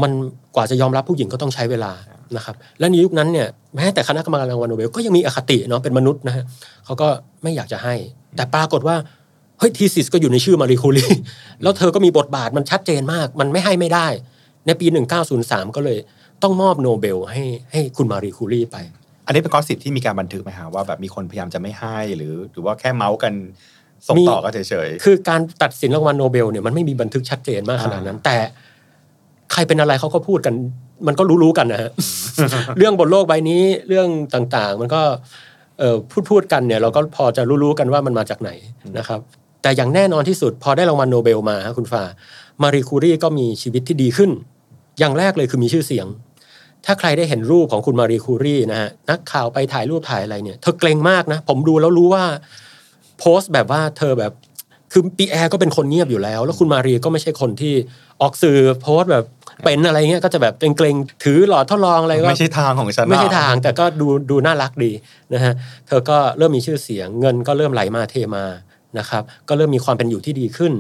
มันกว่าจะยอมรับผู้หญิงก็ต้องใช้เวลานะครับและในยุคนั้นเนี่ยแม้แต่คณะกรรมการรางวัลโนเบลก็ยังมีอคติเนาะเป็นมนุษย์นะฮะเขาก็ไม่อยากจะให้ แต่ปรากฏว่าเฮ้ย thesis ก็อยู่ในชื่อมารีคูรีแล้วเธอก็มีบทบาทมันชัดเจนมาก มันไม่ให้ไม่ได้ ในปี 1903 ก็เลยต้องมอบโนเบลให้ให้คุณมารีคูรีไป อันนี้เป็น gossip ที่มีการบันทึกไหมฮะว่าแบบมีคนพยายามจะไม่ให้หรือหรือว่าแค่เม้าท์กันส่งมีต่อกันเฉยคือการตัดสินรางวัลโนเบลเนี่ยมันไม่มีบันทึกชัดเจนมากขนาดนั้นแต่ ใครเป็นอะไรเขาก็พูดกัน มันก็รู้ๆกันนะฮะเรื่องบนโลกใบนี้เรื่องต่างๆ มันก็เอ่อพูดพูดกันเนี่ยเราก็พอจะรู้ๆกันว่ามันมาจากไหนนะครับ แต่อย่างแน่นอนที่สุด พอได้รางวัลโนเบลมาฮะคุณฟ้ามารีคูรีก็มีชีวิตที่ดีขึ้น อย่างแรกเลยคือมีชื่อเสียง ถ้าใครได้เห็นรูปของคุณมารีคูรีนะฮะนักข่าวไปถ่ายรูปถ่ายอะไรเนี่ย เธอเกร็งมากนะ ผมดูแล้วรู้ว่า pose แบบว่าเธอแบบคือปีแอร์ก็เป็นคนเงียบอยู่แล้ว แล้วคุณมารีก็ไม่ใช่คนที่ออกสื่อ pose แบบ เป็นอะไรเงี้ยก็จะแบบเกร็งๆถือหลอดทดลองอะไรๆก็ไม่ใช่ทางของฉันไม่ใช่อะทางแต่ก็ดูดูน่ารักดีนะฮะเธอก็เริ่มมีชื่อเสียงเงินก็เริ่มไหลมาเทมานะครับก็เริ่มมีความเป็นอยู่ที่ดีขึ้น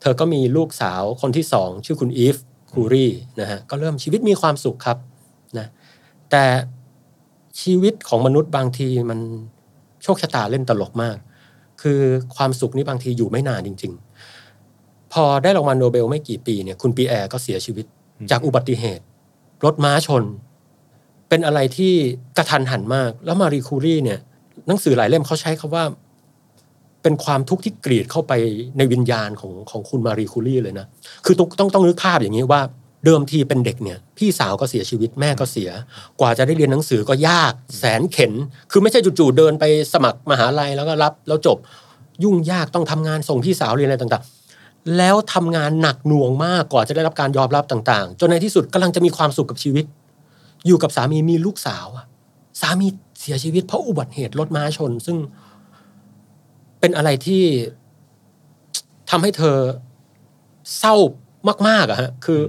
เธอก็มีลูกสาวคนที่สองชื่อคุณอีฟคูรีนะฮะก็เริ่มชีวิตมีความสุขครับนะแต่ชีวิตของมนุษย์บางทีมันโชคชะตาเล่นตลกมาก คือความสุขนี่บางทีอยู่ไม่นานจริง ๆ พอได้รางวัลโนเบลไม่กี่ปีเนี่ยคุณปีแอร์ก็เสียชีวิต จากอุบัติเหตุ รถม้าชน เป็นอะไรที่กะทันหันมาก แล้วมารีคูรีเนี่ยหนังสือหลายเล่มเขาใช้คำว่า เป็นความทุกข์ที่กรีดเข้าไปในวิญญาณของของคุณมารีคูรีเลยนะ คือต้องต้องต้องนึกภาพอย่างนี้ว่าเดิมทีเป็นเด็กเนี่ย พี่สาวก็เสียชีวิตแม่ก็เสีย กว่าจะได้เรียนหนังสือก็ยากแสนเข็น คือไม่ใช่จู่ๆเดินไปสมัครมหาลัยแล้วก็รับแล้วจบยุ่งยากต้องทำงานส่งพี่สาวเรียนอะไรต่างๆ แล้วทำงานหนักหน่วงมากกว่าจะได้รับการยอมรับต่างๆ จนในที่สุดกำลังจะมีความสุขกับชีวิต อยู่กับสามีมีลูกสาวอะสามีเสียชีวิตเพราะอุบัติเหตุรถม้าชน ซึ่งเป็นอะไรที่ทำให้เธอเศร้ามากๆอะฮะคือ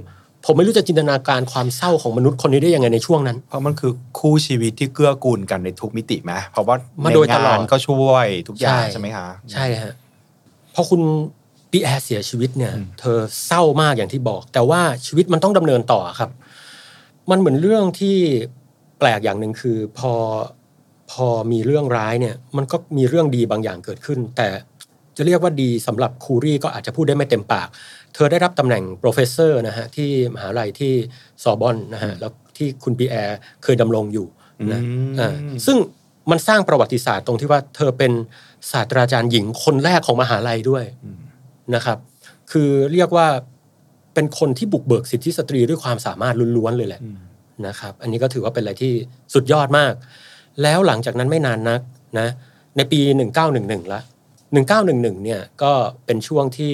ผมไม่รู้จะจินตนาการความเศร้าของมนุษย์คนนี้ได้ยังไงในช่วงนั้น เพราะมันคือคู่ชีวิตที่เกื้อกูลกันในทุกมิติไหมเพราะว่ามาในโดยตลอดงานก็ช่วยทุกอย่างใช่ใช่ไหมคะใช่ฮะพอคุณ ปีแอร์เสียชีวิตเนี่ย เธอเศร้ามากอย่างที่บอก แต่ว่าชีวิตมันต้องดำเนินต่อครับ มันเหมือนเรื่องที่แปลกอย่างหนึ่งคือ พอพอมีเรื่องร้ายเนี่ย มันก็มีเรื่องดีบางอย่างเกิดขึ้น แต่จะเรียกว่าดีสำหรับคูรี่ก็อาจจะพูดได้ไม่เต็มปาก เธอได้รับตำแหน่ง professor นะฮะที่มหาลัยที่ซอบอนนะฮะแล้วที่คุณปีแอร์เคยดำรงอยู่นะอืมอ่าซึ่งมันสร้างประวัติศาสตร์ตรงที่ว่าเธอเป็นศาสตราจารย์หญิงคนแรกของมหาลัยด้วย นะครับ คือเรียกว่าเป็นคนที่บุกเบิกสิทธิสตรีด้วยความสามารถล้วนๆเลยแหละนะครับ อันนี้ก็ถือว่าเป็นอะไรที่สุดยอดมาก แล้วหลังจากนั้นไม่นานนักนะในปี 1911ละ1911เนี่ยก็เป็นช่วงที่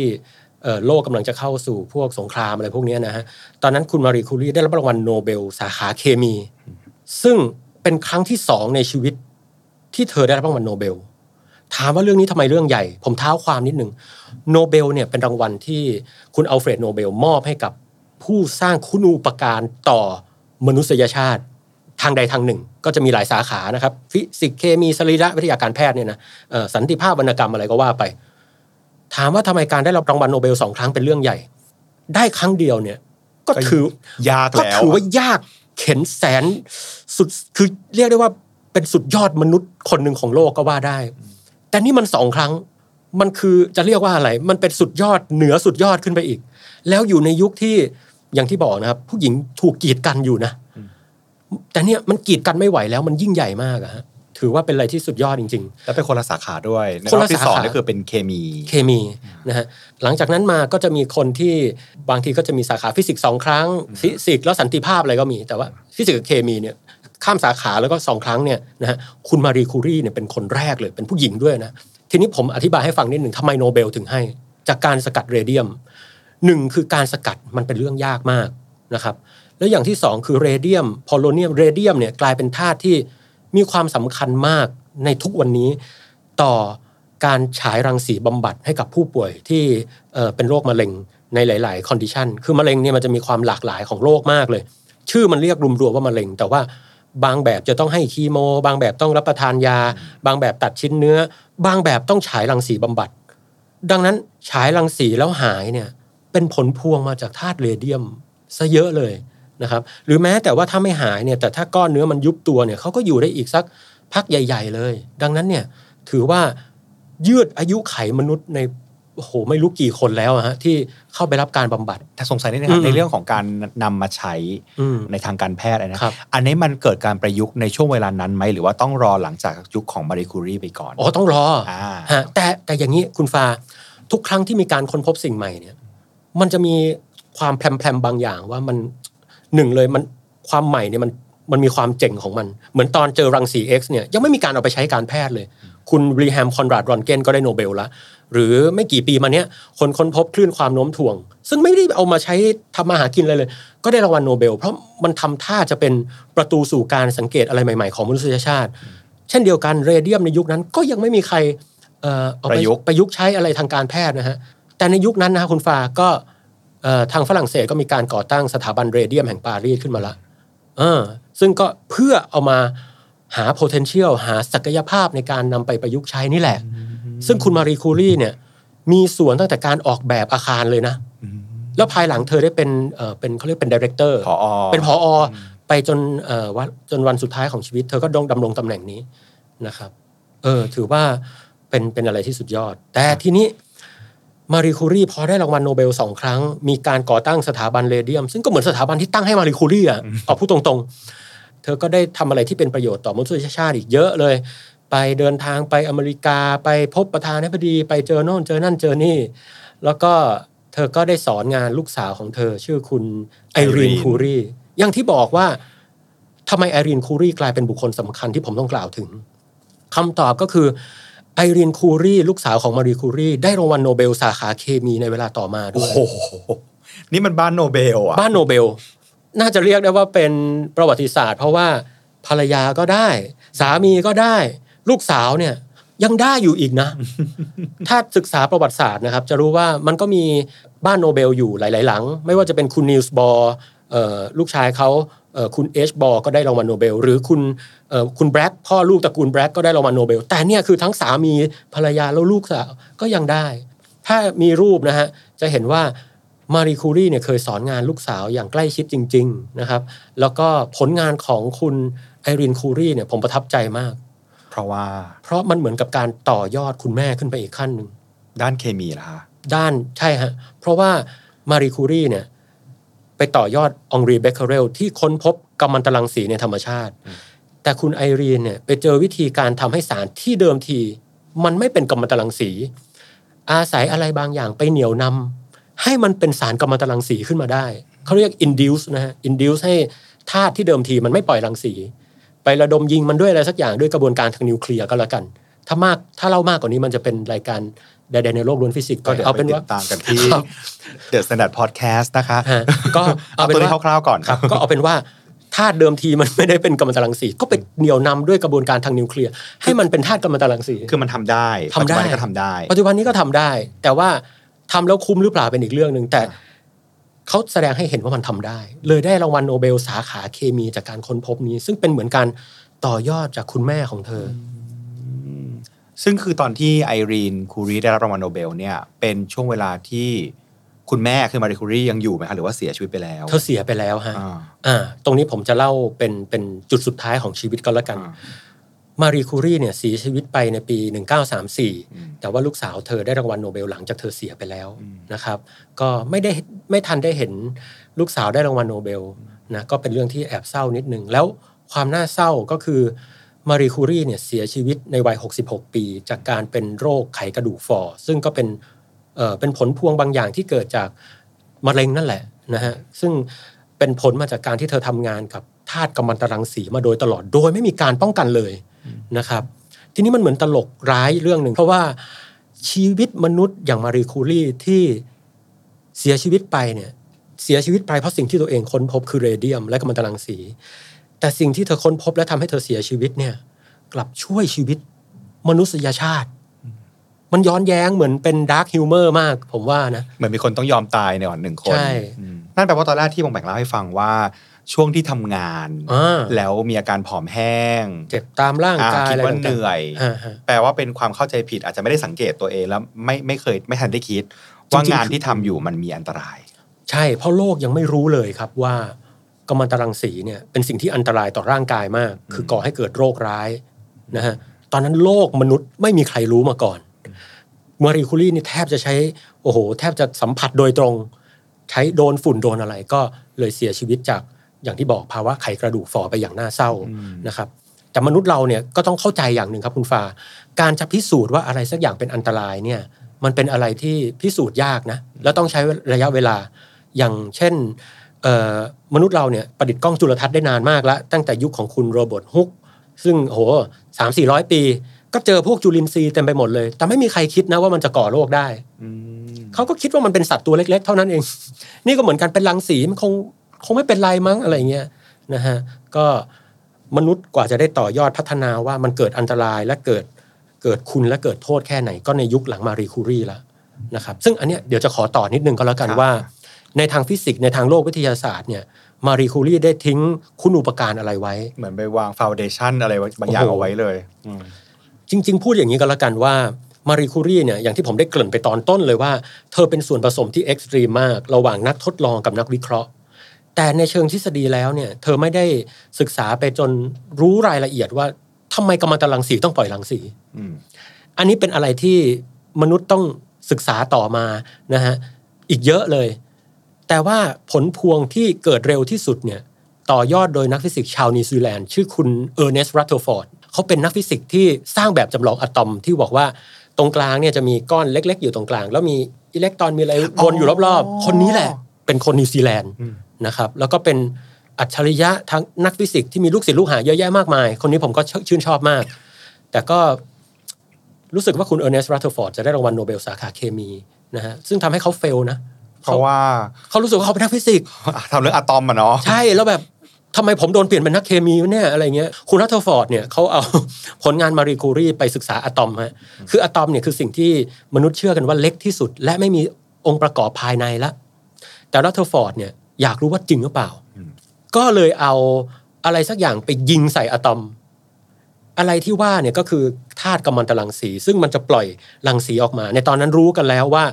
เอ่อโลกกำลังจะเข้าสู่พวกสงครามอะไรพวกเนี้ยนะฮะ ตอนนั้นคุณมารีคูรีได้รับรางวัลโนเบลสาขาเคมี ซึ่งเป็นครั้งที่สองในชีวิตที่เธอได้รับรางวัลโนเบล ถามว่าเรื่องนี้ทำไมเรื่องใหญ่ ผมเท้าความนิดหนึ่งโนเบลเนี่ยเป็นรางวัลที่คุณอัลเฟรดโนเบลมอบให้กับผู้สร้างคุณูปการต่อมนุษยชาติทางใดทางหนึ่ง ก็จะมีหลายสาขานะครับ ฟิสิกส์เคมีสรีระวิทยาการแพทย์เนี่ยนะเอ่อสันติภาพวรรณกรรมอะไรก็ว่าไป ถามว่าทำไมการได้รับรางวัลโนเบลสองครั้งเป็นเรื่องใหญ่ ได้ครั้งเดียวเนี่ย ก็ถือยากก็แล้วถือว่ายากเข็นแสนสุดคือเรียกได้ว่าเป็นสุดยอดมนุษย์คนหนึ่งของโลกก็ว่าได้ แต่นี่มันสองครั้ง มันคือจะเรียกว่าอะไร มันเป็นสุดยอดเหนือสุดยอดขึ้นไปอีก แล้วอยู่ในยุคที่อย่างที่บอกนะครับ ผู้หญิงถูกกีดกันอยู่นะ แต่เนี่ยมันกีดกันไม่ไหวแล้วมันยิ่งใหญ่มากอะฮะถือว่าเป็นอะไรที่สุดยอดจริง ๆ แล้วเป็นคนละสาขาด้วยในคนรอละบที่สาขาสองนี่คือเป็นเคมี เคมีนะฮะ หลังจากนั้นมาก็จะมีคนที่บางทีก็จะมีสาขาฟิสิกส์สองครั้ง ฟิสิกส์แล้วสันติภาพอะไรก็มี แต่ว่าฟิสิกส์กับเคมีเนี่ย ข้ามสาขาแล้วก็สองครั้งเนี่ยนะฮะคุณมารีคูรีเนี่ยเป็นคนแรกเลยเป็นผู้หญิงด้วยนะทีนี้ผมอธิบายให้ฟังนิดหนึ่งทำไมโนเบลถึงให้ จากการสกัดเรเดียมหนึ่งคือการสกัดมันเป็นเรื่องยากมากนะครับแล้วอย่างที่สองคือเรเดียมพอโลเนียมเรเดียมเนี่ยกลายเป็นธาตุที่มีความสำคัญมากในทุกวันนี้ต่อการฉายรังสีบำบัดให้กับผู้ป่วยที่เป็นโรคมะเร็งในหลาย ๆ condition คือมะเร็งเนี่ยมันจะมีความหลากหลายของโรคมากเลย ชื่อมันเรียกรวมๆว่ามะเร็ง แต่ว่า บางแบบจะต้องให้คีโม บางแบบต้องรับประทานยา บางแบบตัดชิ้นเนื้อ บางแบบต้องฉายรังสีบำบัด ดังนั้นฉายรังสีแล้วหายเนี่ยเป็นผลพวงมาจากธาตุเรเดียมซะเยอะเลยนะครับหรือแม้แต่ว่าถ้าไม่หายเนี่ยแต่ถ้าก้อนเนื้อมันยุบตัวเนี่ยเขาก็อยู่ได้อีกสักพักใหญ่ ๆ เลย ดังนั้นเนี่ยถือว่ายืดอายุไขมนุษย์ใน โอ้โหไม่รู้กี่คนแล้วอะฮะที่เข้าไปรับการบำบัดถ้าสงสัยนิดนึงครับอืมในเรื่องของการนำมาใช้อืมในทางการแพทย์นะครับ อันนี้มันเกิดการประยุกต์ในช่วงเวลานั้นไหมหรือว่าต้องรอหลังจากยุคของมารีคูรีไปก่อนอ๋อต้องรออ่าฮะแต่แต่อย่างนี้คุณฟ้าทุกครั้งที่มีการค้นพบสิ่งใหม่เนี่ย มันจะมีความแพรมๆบางอย่างว่ามันหนึ่งเลยมันความใหม่เนี่ยมันมันมีความเจ๋งของมัน เหมือนตอนเจอรังสี X เนี่ยยังไม่มีการเอาไปใช้การแพทย์เลย คุณวิลเฮล์มคอนราดเรินต์เกนก็ได้โนเบลละ หรือไม่กี่ปีมาเนี้ยคนค้นพบคลื่นความโน้มถ่วง ซึ่งไม่ได้เอามาใช้ทำมาหากินอะไรเลย ก็ได้รางวัลโนเบล เพราะมันทำท่าจะเป็นประตูสู่การสังเกตอะไรใหม่ๆ ของมนุษยชาติ เช่นเดียวกันเรเดียมในยุคนั้นก็ยังไม่มีใครเอ่อเอาไปประยุกต์ประยุกต์ใช้อะไรทางการแพทย์นะฮะแต่ในยุคนั้นนะฮะคุณฟ้าก็เอ่อทางฝรั่งเศสก็มีการก่อตั้งสถาบันเรเดียมแห่งปารีสขึ้นมาละเออซึ่งก็เพื่อเอามาหา potential หาศักยภาพในการนำไปประยุกต์ใช้นี่แหละ ซึ่งคุณมารีคูรีเนี่ยมีส่วนตั้งแต่การออกแบบอาคารเลยนะ แล้วภายหลังเธอได้เป็นเอ่อเป็นเขาเรียกเป็นดีเรคเตอร์ผอเป็นผออไปจนเอ่อว่าจนวันสุดท้ายของชีวิต เธอก็ดงดำรงตำแหน่งนี้นะครับ เออ ถือว่าเป็นเป็นอะไรที่สุดยอด แต่ทีนี้มารีคูรีพอได้รางวัลโนเบลสองครั้ง มีการก่อตั้งสถาบันเรเดียม ซึ่งก็เหมือนสถาบันที่ตั้งให้มารีคูรีอะเอาพูดตรงๆ เธอก็ได้ทำอะไรที่เป็นประโยชน์ต่อมนุษยชาติอีกเยอะเลย ไปเดินทางไปอเมริกาไปพบประธานาธิบดี ไปเจอโน่นเจอนั่นเจอนี่ แล้วก็เธอก็ได้สอนงานลูกสาวของเธอ ชื่อคุณไอรีน Irene คูรีอย่างที่บอกว่าทำไมไอรีนคูรีกลายเป็นบุคคลสำคัญที่ผมต้องกล่าวถึงคำตอบก็คือไอรีนคูรีลูกสาวของมารีคูรีได้รางวัลโนเบลสาขาเคมีในเวลาต่อมาด้โอ้โหนี่มันบ้านโนเบลอะบ้านโนเบล น่าจะเรียกได้ว่าเป็นประวัติศาสตร์ เพราะว่าภรรยาก็ได้ สามีก็ได้ ลูกสาวเนี่ยยังได้อยู่อีกนะ ถ้าศึกษาประวัติศาสตร์นะครับ จะรู้ว่ามันก็มีบ้านโนเบลอยู่หลาย ๆ หลัง ไม่ว่าจะเป็นคุณนีลส์บอร์ลูกชายเขาเอ่อคุณออเกอบอร์ก็ได้รางวัลโนเบล หรือคุณเอ่อคุณแบรกก์พ่อลูกตระกูลแบรกก์ก็ได้รางวัลโนเบล แต่เนี่ยคือทั้งสามีภรรยาแล้วลูกสาวก็ยังได้ ถ้ามีรูปนะฮะจะเห็นว่ามารีคูรีเนี่ยเคยสอนงานลูกสาวอย่างใกล้ชิดจริง ๆ นะครับ แล้วก็ผลงานของคุณไอรีนคูรีเนี่ยผมประทับใจมาก เพราะว่า เพราะมันเหมือนกับการต่อยอดคุณแม่ขึ้นไปอีกขั้นหนึ่งด้านเคมีล่ะคะด้านใช่ฮะเพราะว่ามารีคูรีเนี่ยไปต่อยอดอองรีเบคเคอเรลที่ค้นพบกัมมันตรังสีในธรรมชาติ แต่คุณไอรีนเนี่ยไปเจอวิธีการทำให้สารที่เดิมที มันไม่เป็นกัมมันตรังสี อาศัยอะไรบางอย่างไปเหนี่ยวนำให้มันเป็นสารกัมมันตรังสีขึ้นมาได้ เขาเรียก induce นะฮะ induce ให้ธาตุที่เดิมทีมันไม่ปล่อยรังสี ไประดมยิงมันด้วยอะไรสักอย่างด้วยกระบวนการทางนิวเคลียร์ก็แล้วกัน ถ้ามากถ้าเล่ามากกว่านี้มันจะเป็นรายการใดๆในโลกล้วนฟิสิกส์ก็เดี๋ยวเอาไปเป็นว่าติดตามกันที่ครับ The Standard Podcast นะคะฮะก็เอาเอาเป็นตัวนี้ว่าคร่าวๆก่อนครับ ก็เอาเป็นว่าธาตุเดิมทีมันไม่ได้เป็นกัมมันตรังสีก็ไปเหนี่ยวนำด้วยกระบวนการทางนิวเคลียร์ให้มันเป็นธาตุกัมมันตรังสีคือมันทำได้ทำได้ ปัจจุบันนี้ก็ทำได้ปัจจุบันนี้ก็ทำได้ แต่ว่าทำแล้วคุ้มหรือเปล่าเป็นอีกเรื่องหนึ่งแต่ เขาแสดงให้เห็นว่ามันทำได้ เลยได้รางวัลโนเบลสาขาเคมีจากการค้นพบนี้ ซึ่งเป็นเหมือนการต่อยอดจากคุณแม่ของเธอ ซึ่งคือตอนที่ไอรีนคูรีได้รับรางวัลโนเบลเนี่ย เป็นช่วงเวลาที่คุณแม่คือมารีคูรียังอยู่ไหมคะหรือว่าเสียชีวิตไปแล้วเธอเสียไปแล้วฮะอ่าอ่าตรงนี้ผมจะเล่าเป็นเป็นจุดสุดท้ายของชีวิตก็แล้วกันอ่า มารีคูรีเนี่ยเสียชีวิตไปในปีอืม1934 แต่ว่าลูกสาวเธอได้รางวัลโนเบลหลังจากเธอเสียไปแล้วอืมนะครับก็ไม่ได้ไม่ทันได้เห็นลูกสาวได้รางวัลโนเบลนะก็เป็นเรื่องที่แอบเศร้านิดนึง แล้วความน่าเศร้าก็คือมารีคูรีเนี่ยเสียชีวิตในวัย 66 ปี จากการเป็นโรคไขกระดูกฝ่อซึ่งก็เป็นเอ่อเป็นผลพวงบางอย่างที่เกิดจากมะเร็งนั่นแหละนะฮะซึ่งเป็นผลมาจากการที่เธอทำงานกับธาตุกัมมันตรังสีมาโดยตลอดโดยไม่มีการป้องกันเลย นะครับ ทีนี้มันเหมือนตลกร้ายเรื่องหนึ่ง เพราะว่าชีวิตมนุษย์อย่างมารีคูรีที่เสียชีวิตไปเนี่ยเสียชีวิตไปเพราะสิ่งที่ตัวเองค้นพบคือเรเดียมและกัมมันตรังสี แต่สิ่งที่เธอค้นพบและทำให้เธอเสียชีวิตเนี่ย กลับช่วยชีวิตมนุษยชาติ มันย้อนแย้งเหมือนเป็น dark humor มาก ผมว่านะ เหมือนมีคนต้องยอมตายในวันหนึ่งคน ใช่อืมนั่นแปลว่าตอนแรกที่ผมแบ่งเล่าให้ฟังว่า ช่วงที่ทำงานอ่าแล้วมีอาการผอมแห้ง เจ็บตามร่างอ่ากายคิดอะไรว่าต่างๆเหนื่อยอ่าฮะแปลว่าเป็นความเข้าใจผิดอาจจะไม่ได้สังเกตตัวเองแล้วไม่ไม่เคยไม่ทันได้คิด ว่าจริงๆงานที่ทำอยู่มันมีอันตราย ใช่เพราะโลกยังไม่รู้เลยครับว่ากัมมันตรังสีเนี่ยเป็นสิ่งที่อันตรายต่อร่างกายมาก คือก่อให้เกิดโรคร้ายนะฮะตอนนั้นโลกมนุษย์ไม่มีใครรู้มาก่อนมารีคูรีนี่แทบจะใช้โอ้โห แทบจะสัมผัสโดยตรง ใช้โดนฝุ่นโดนอะไรก็เลยเสียชีวิตจาก อย่างที่บอกภาวะไขกระดูกฝ่อไปอย่างน่าเศร้านะครับแต่มนุษย์เราเนี่ยก็ต้องเข้าใจอย่างหนึ่งครับคุณฟ้าการจะพิสูจน์ว่าอะไรสักอย่างเป็นอันตรายเนี่ยมันเป็นอะไรที่พิสูจน์ยากนะแล้วต้องใช้ระยะเวลาอย่างเช่นเอ่อมนุษย์เราเนี่ยประดิษฐ์กล้องจุลทรรศน์ได้นานมากแล้ว ตั้งแต่ยุคของคุณโรเบิร์ตฮุกซึ่งโหสามสี่ร้อยปี ก็เจอพวกจุลินทรีย์เต็มไปหมดเลย แต่ไม่มีใครคิดนะว่ามันจะก่อโรคได้เขาก็คิดว่ามันเป็นสัตว์ตัวเล็ก ๆ เท่านั้นเอง นี่ก็เหมือนกันเป็นรังสีมันคง คงไม่เป็นไรมั้งอะไรเงี้ยนะฮะก็มนุษย์กว่าจะได้ต่อยอดพัฒนาว่ามันเกิดอันตรายและเกิดเกิดคุณและเกิดโทษแค่ไหนก็ในยุคหลังมารีคูรีแล้วนะครับซึ่งอันเนี้ยเดี๋ยวจะขอต่อนิดนึงก็แล้วกันครับว่า ในทางฟิสิกส์ในทางโลกวิทยาศาสตร์เนี่ยมารีคูรีได้ทิ้งคุณอุปการอะไรไว้ เหมือนไปวาง foundation อะไรไว้บางอย่างโอ้โหเอาไว้เลยอืมจริง ๆ พูดอย่างนี้ก็แล้วกันว่ามารีคูรีเนี่ยอย่างที่ผมได้เกริ่นไปตอนต้นเลยว่า เธอเป็นส่วนผสมที่ extreme มาก ระหว่างนักทดลองกับนักวิเคราะห์ แต่ในเชิงทฤษฎีแล้วเนี่ย เธอไม่ได้ศึกษาไปจนรู้รายละเอียดว่าทำไมกัมมันตรังสีต้องปล่อยรังสีอืมอันนี้เป็นอะไรที่มนุษย์ต้องศึกษาต่อมานะฮะอีกเยอะเลย แต่ว่าผลพวงที่เกิดเร็วที่สุดเนี่ยต่อยอดโดยนักฟิสิกส์ชาวนิวซีแลนด์ชื่อคุณเออร์เนสต์รัตเทอร์ฟอร์ดเขาเป็นนักฟิสิกส์ที่สร้างแบบจำลองอะตอมที่บอกว่าตรงกลางเนี่ยจะมีก้อนเล็ก ๆ อยู่ตรงกลาง แล้วมีอิเล็กตรอนมีอะไรวนอยู่รอบๆ คนนี้แหละ เป็นคนนิวซีแลนด์นะครับแล้วก็เป็นอัจฉริยะทั้งนักฟิสิกส์ที่มีลูกศิษย์ลูกหาเยอะแยะมากมาย คนนี้ผมก็ชื่นชอบมาก แต่ก็รู้สึกว่าคุณเออร์เนสต์รัตเทอร์ฟอร์ดจะได้รางวัลโนเบลสาขาเคมีนะฮะซึ่งทำให้เขา fail นะเพราะว่าเขารู้สึกว่าเขาเป็นนักฟิสิกส์ทำเรื่องอะตอมอะเนาะใช่แล้วแบบทำไมผมโดนเปลี่ยนเป็นนักเคมีวะเนี่ยอะไรเงี้ยคุณรัตเทอร์ฟอร์ดเนี่ยเขาเอาผลงานมารีคูรีไปศึกษาอะตอมฮะคืออะตอมเนี่ยคือสิ่งที่มนุษย์เชื่อกันว่าเล็กที่สุด และไม่มีองค์ประกอบภายในละ แต่รัตเทอร์ฟอร์ดเนี่ยอยากรู้ว่าจริงหรือเปล่า ก็เลยเอาอะไรสักอย่างไปยิงใส่อะตอม อะไรที่ว่าเนี่ยก็คือธาตุกัมมันตรังสี ซึ่งมันจะปล่อยรังสีออกมา ในตอนนั้นรู้กันแล้วว่า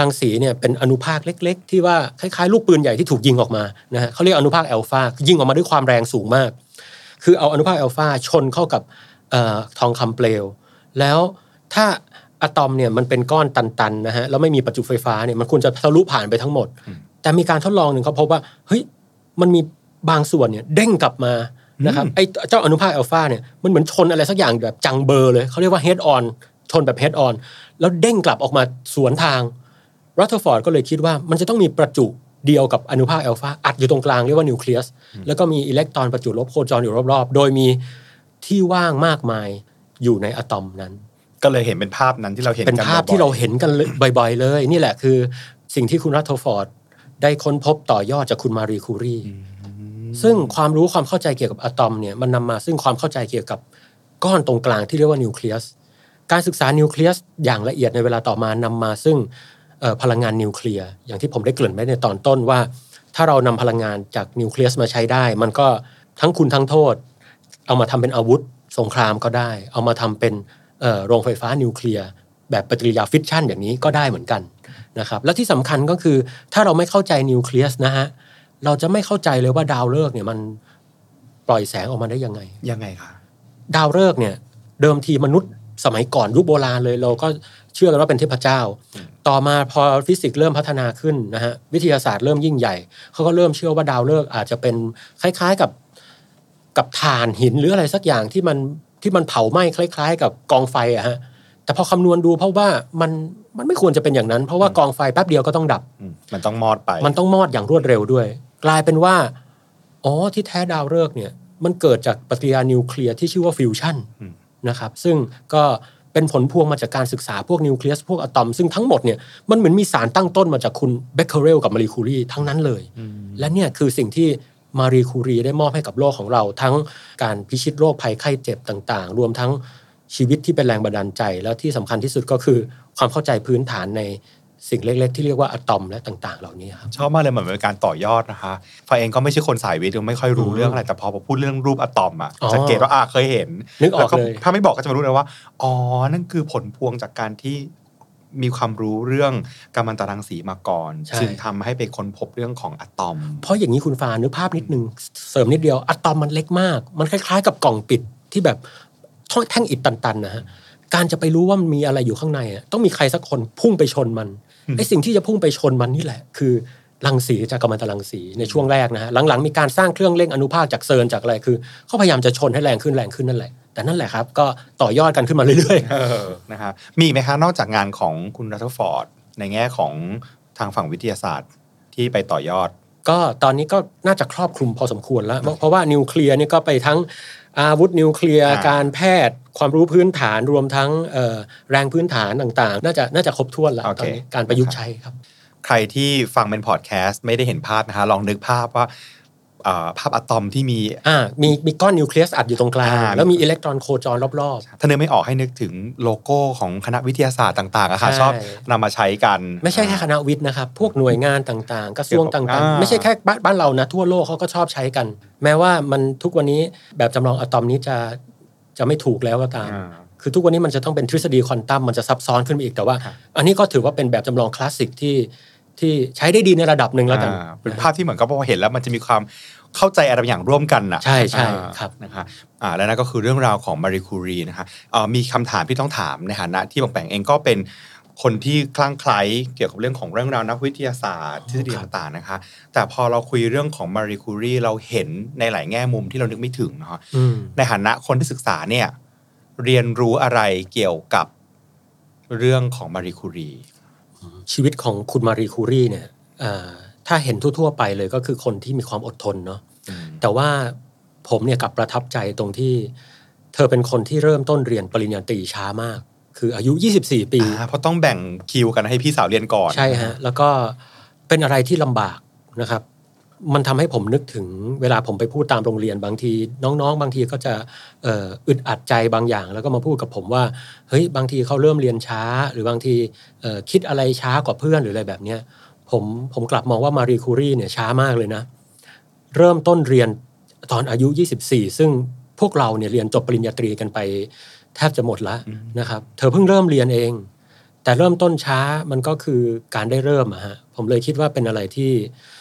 รังสีเนี่ยเป็นอนุภาคเล็ก ๆ ที่ว่าคล้ายๆ ลูกปืนใหญ่ที่ถูกยิงออกมานะฮะเขาเรียกอนุภาคแอลฟายิงออกมาด้วยความแรงสูงมาก คือเอาอนุภาคแอลฟาชนเข้ากับเอ่อทองคำเปลว แล้วถ้าอะตอมเนี่ยมันเป็นก้อนตันๆนะฮะแล้วไม่มีประจุไฟฟ้าเนี่ยมันควรจะทะลุผ่านไปทั้งหมด แต่มีการทดลองหนึ่งเขาพบว่าเฮ้ยมันมีบางส่วนเนี่ยเด้งกลับมานะครับไอ้เจ้าอนุภาคอัลฟาเนี่ยมันเหมือนชนอะไรสักอย่างแบบจังเบอร์เลยเขาเรียกว่า head on ชนแบบ head on แล้วเด้งกลับออกมาสวนทางรัตเทอร์ฟอร์ดก็เลยคิดว่ามันจะต้องมีประจุเดียวกับอนุภาคอัลฟาอัดอยู่ตรงกลางเรียกว่านิวเคลียสแล้วก็มีอิเล็กตรอนประจุลบโคจรอยู่รอบๆ โดยมีที่ว่างมากมายอยู่ในอะตอมนั้น ก็เลยเห็นเป็นภาพนั้นที่เราเห็นเป็นกันภาพบ่อยๆที่เราเห็นกันเลยบ่อยๆเลย นี่แหละคือสิ่งที่คุณรัตเทอร์ฟอร์ด ได้ค้นพบต่อยอดจากคุณมารีคูรีซึ่งความรู้ความเข้าใจเกี่ยวกับอะตอมเนี่ยมันนำมาซึ่งความเข้าใจเกี่ยวกับก้อนตรงกลางที่เรียกว่านิวเคลียสการศึกษานิวเคลียสอย่างละเอียดในเวลาต่อมานำมาซึ่งเอ่อพลังงานนิวเคลียร์อย่างที่ผมได้เกริ่นไว้ในตอนต้นว่า ถ้าเรานำพลังงานจากนิวเคลียสมาใช้ได้ มันก็ทั้งคุณทั้งโทษ เอามาทำเป็นอาวุธ สงครามก็ได้ เอามาทำเป็นเอ่อโรงไฟฟ้านิวเคลียร์แบบปฏิกิริยาฟิชชันอย่างนี้ก็ได้เหมือนกัน นะครับและที่สำคัญก็คือถ้าเราไม่เข้าใจนิวเคลียสนะฮะเราจะไม่เข้าใจเลยว่าดาวฤกษ์เนี่ยมันปล่อยแสงออกมาได้ยังไงยังไงคะดาวฤกษ์เนี่ยเดิมทีมนุษย์สมัยก่อนยุคโบราณเลยเราก็เชื่อกันว่าเป็นเทพเจ้า ต่อมาพอฟิสิกส์เริ่มพัฒนาขึ้นนะฮะวิทยาศาสตร์เริ่มยิ่งใหญ่เขาก็เริ่มเชื่อว่าดาวฤกษ์อาจจะเป็นคล้าย ๆกับกับถ่านหินหรืออะไรสักอย่างที่มันที่มันเผาไหม้คล้าย ๆ กับกองไฟอะฮะ แต่พอคำนวณดูเพราะว่ามันมันไม่ควรจะเป็นอย่างนั้น เพราะว่ากองไฟแป๊บเดียวก็ต้องดับอืมมันต้องมอดไป มันต้องมอดอย่างรวดเร็วด้วย กลายเป็นว่าอ๋อที่แท้ดาวฤกษ์เนี่ยมันเกิดจากปฏิกิริยานิวเคลียร์ที่ชื่อว่าฟิวชันอืมนะครับซึ่งก็เป็นผลพวงมาจากการศึกษาพวกนิวเคลียสพวกอะตอม ซึ่งทั้งหมดเนี่ยมันเหมือนมีสารตั้งต้นมาจากคุณเบคเคอเรลกับมารีคูรีทั้งนั้นเลย และเนี่ยคือสิ่งที่มารีคูรีได้มอบให้กับโลกของเรา ทั้งการพิชิตโรคภัยไข้เจ็บต่าง ๆ รวมทั้ง ชีวิตที่เป็นแรงบันดาลใจ แล้วที่สำคัญที่สุดก็คือความเข้าใจพื้นฐานในสิ่งเล็ก ๆ ที่เรียกว่าอะตอมและต่าง ๆ เหล่านี้ครับชอบมากเลยเหมือนเป็นการต่อยอดนะคะฟ้าเองก็ไม่ใช่คนสายวิทย์ไม่ค่อยรู้อืมเรื่องอะไรแต่พอพูดเรื่องรูปอะตอมอะอ๋อสังเกตว่าอะเคยเห็นนึกออกแล้วเลยถ้าไม่บอกก็จะไม่รู้เลยว่าอ๋อนั่นคือผลพวงจากการที่มีความรู้เรื่องกัมมันตรังสีมาก่อนใช่จึงทำให้ไปค้นพบเรื่องของอะตอม เพราะอย่างนี้คุณฟานึกภาพนิดนึงเสริมนิดเดียวอะตอมมันเล็กมาก มันคล้าย ๆ กับกล่องปิดที่แบบ แท่งอิฐตันๆนะฮะการจะไปรู้ว่ามันมีอะไรอยู่ข้างในอะต้องมีใครสักคนพุ่งไปชนมันไอสิ่งที่จะพุ่งไปชนมันนี่แหละ คือรังสีจากกัมมันตรังสีในช่วงแรกนะฮะหลังๆ มีการสร้างเครื่องเร่งอนุภาคจากเซิร์นจากอะไรคือเขาพยายามจะชนให้แรงขึ้นแรงขึ้นนั่นแหละ แต่นั่นแหละครับ ก็ต่อยอดกันขึ้นมาเรื่อยๆเออนะครับมีอีกไหมคะนอกจากงานของคุณรัตฟอร์ดในแง่ของทางฝั่งวิทยาศาสตร์ที่ไปต่อยอดก็ตอนนี้ก็น่าจะครอบคลุมพอสมควรแล้ว เพราะเพราะว่านิวเคลียร์นี่ก็ไปทั้ง อาวุธนิวเคลียร์อ่าการแพทย์ความรู้พื้นฐานรวมทั้งเอ่อแรงพื้นฐานต่างๆ น่าจะน่าจะครบถ้วนแล้วตอนนี้การประยุกต์ใช้ครับ ใครที่ฟังเป็นพอดแคสต์ไม่ได้เห็นภาพนะคะลองนึกภาพว่าอ่า ภาพอะตอมที่มีอ่ามีมีก้อนนิวเคลียสอัดอยู่ตรงกลางอ่าแล้วมีอิเล็กตรอนโคจรรอบถ้านึกไม่ออกให้นึกถึงโลโก้ของคณะวิทยาศาสตร์ต่างๆอะค่ะใช่ชอบนำมาใช้กันๆไม่ใช่แค่คณะวิทย์นะครับ พวกหน่วยงานต่างๆ กระทรวงต่างอ่าๆไม่ใช่แค่บ้านบ้านเรานะ ทั่วโลกเขาก็ชอบใช้กัน แม้ว่ามันทุกวันนี้แบบจำลองอะตอมนี้จะจะไม่ถูกแล้วก็ตามอ่าคือทุกวันนี้มันจะต้องเป็นทฤษฎีควอนตัมมันจะซับซ้อนขึ้นไปอีกแต่ว่าครับอันนี้ก็ถือว่าเป็นแบบจำลองคลาสสิกที่ ที่ใช้ได้ดีในระดับหนึ่งแล้วกันอ่าเป็นภาพที่เหมือนกับพอเห็นแล้วมันจะมีความเข้าใจอะไรบางอย่างร่วมกันนะใช่ใช่อ่าครับนะคะอ่าแล้วนั่นก็คือเรื่องราวของมารีคูรีนะคะเอ่อมีคำถามที่ต้องถามในฐานะที่บางแปงเองก็เป็นคนที่คลั่งไคล้เกี่ยวกับเรื่องของเรื่องราวนักวิทยาศาสตร์ทฤษฎีครับต่างๆนะคะ แต่พอเราคุยเรื่องของมารีคูรีเราเห็นในหลายแง่มุมที่เรานึกไม่ถึงเนาะอืมในฐานะคนที่ศึกษาเนี่ย เรียนรู้อะไรเกี่ยวกับเรื่องของมารีคูรี ชีวิตของคุณมารีคูรีเนี่ยเอ่อถ้าเห็นทั่ว ๆ ไปเลยก็คือคนที่มีความอดทนเนาะแต่ว่าผมเนี่ยกลับประทับใจตรงที่ เธอเป็นคนที่เริ่มต้นเรียนปริญญาตรีช้ามาก คืออายุ 24 ปีอ่าเพราะต้องแบ่งคิวกันให้พี่สาวเรียนก่อนใช่ฮะแล้วก็เป็นอะไรที่ลำบากนะครับ มันทำให้ผมนึกถึงเวลาผมไปพูดตามโรงเรียนบางที น้องๆ บางทีก็จะเอ่ออึดอัดใจบางอย่าง แล้วก็มาพูดกับผมว่าเฮ้ยบางทีเขาเริ่มเรียนช้า หรือบางทีเอ่อคิดอะไรช้ากว่าเพื่อนหรืออะไรแบบเนี้ยผมผมกลับมองว่ามารีคูรีเนี่ยช้ามากเลยนะ เริ่มต้นเรียนตอนอายุ 24 ซึ่งพวกเราเนี่ยเรียนจบปริญญาตรีกันไปแทบจะหมดแล้วนะครับ เธอเพิ่งเริ่มเรียนเอง แต่เริ่มต้นช้ามันก็คือการได้เริ่มอะฮะผมเลยคิดว่าเป็นอะไรที่เอ่อ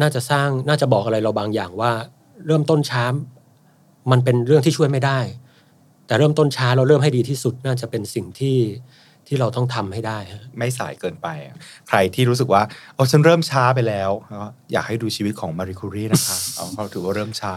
น่าจะสร้างน่าจะบอกอะไรเราบางอย่างว่า เริ่มต้นช้ามันเป็นเรื่องที่ช่วยไม่ได้ แต่เริ่มต้นช้าเราเริ่มให้ดีที่สุดน่าจะเป็นสิ่งที่ที่เราต้องทำให้ได้ ไม่สายเกินไป ใครที่รู้สึกว่าโอ้ฉันเริ่มช้าไปแล้ว อยากให้ดูชีวิตของมาริคูรีนะคะเอาเขาถือว่าเริ่มช้า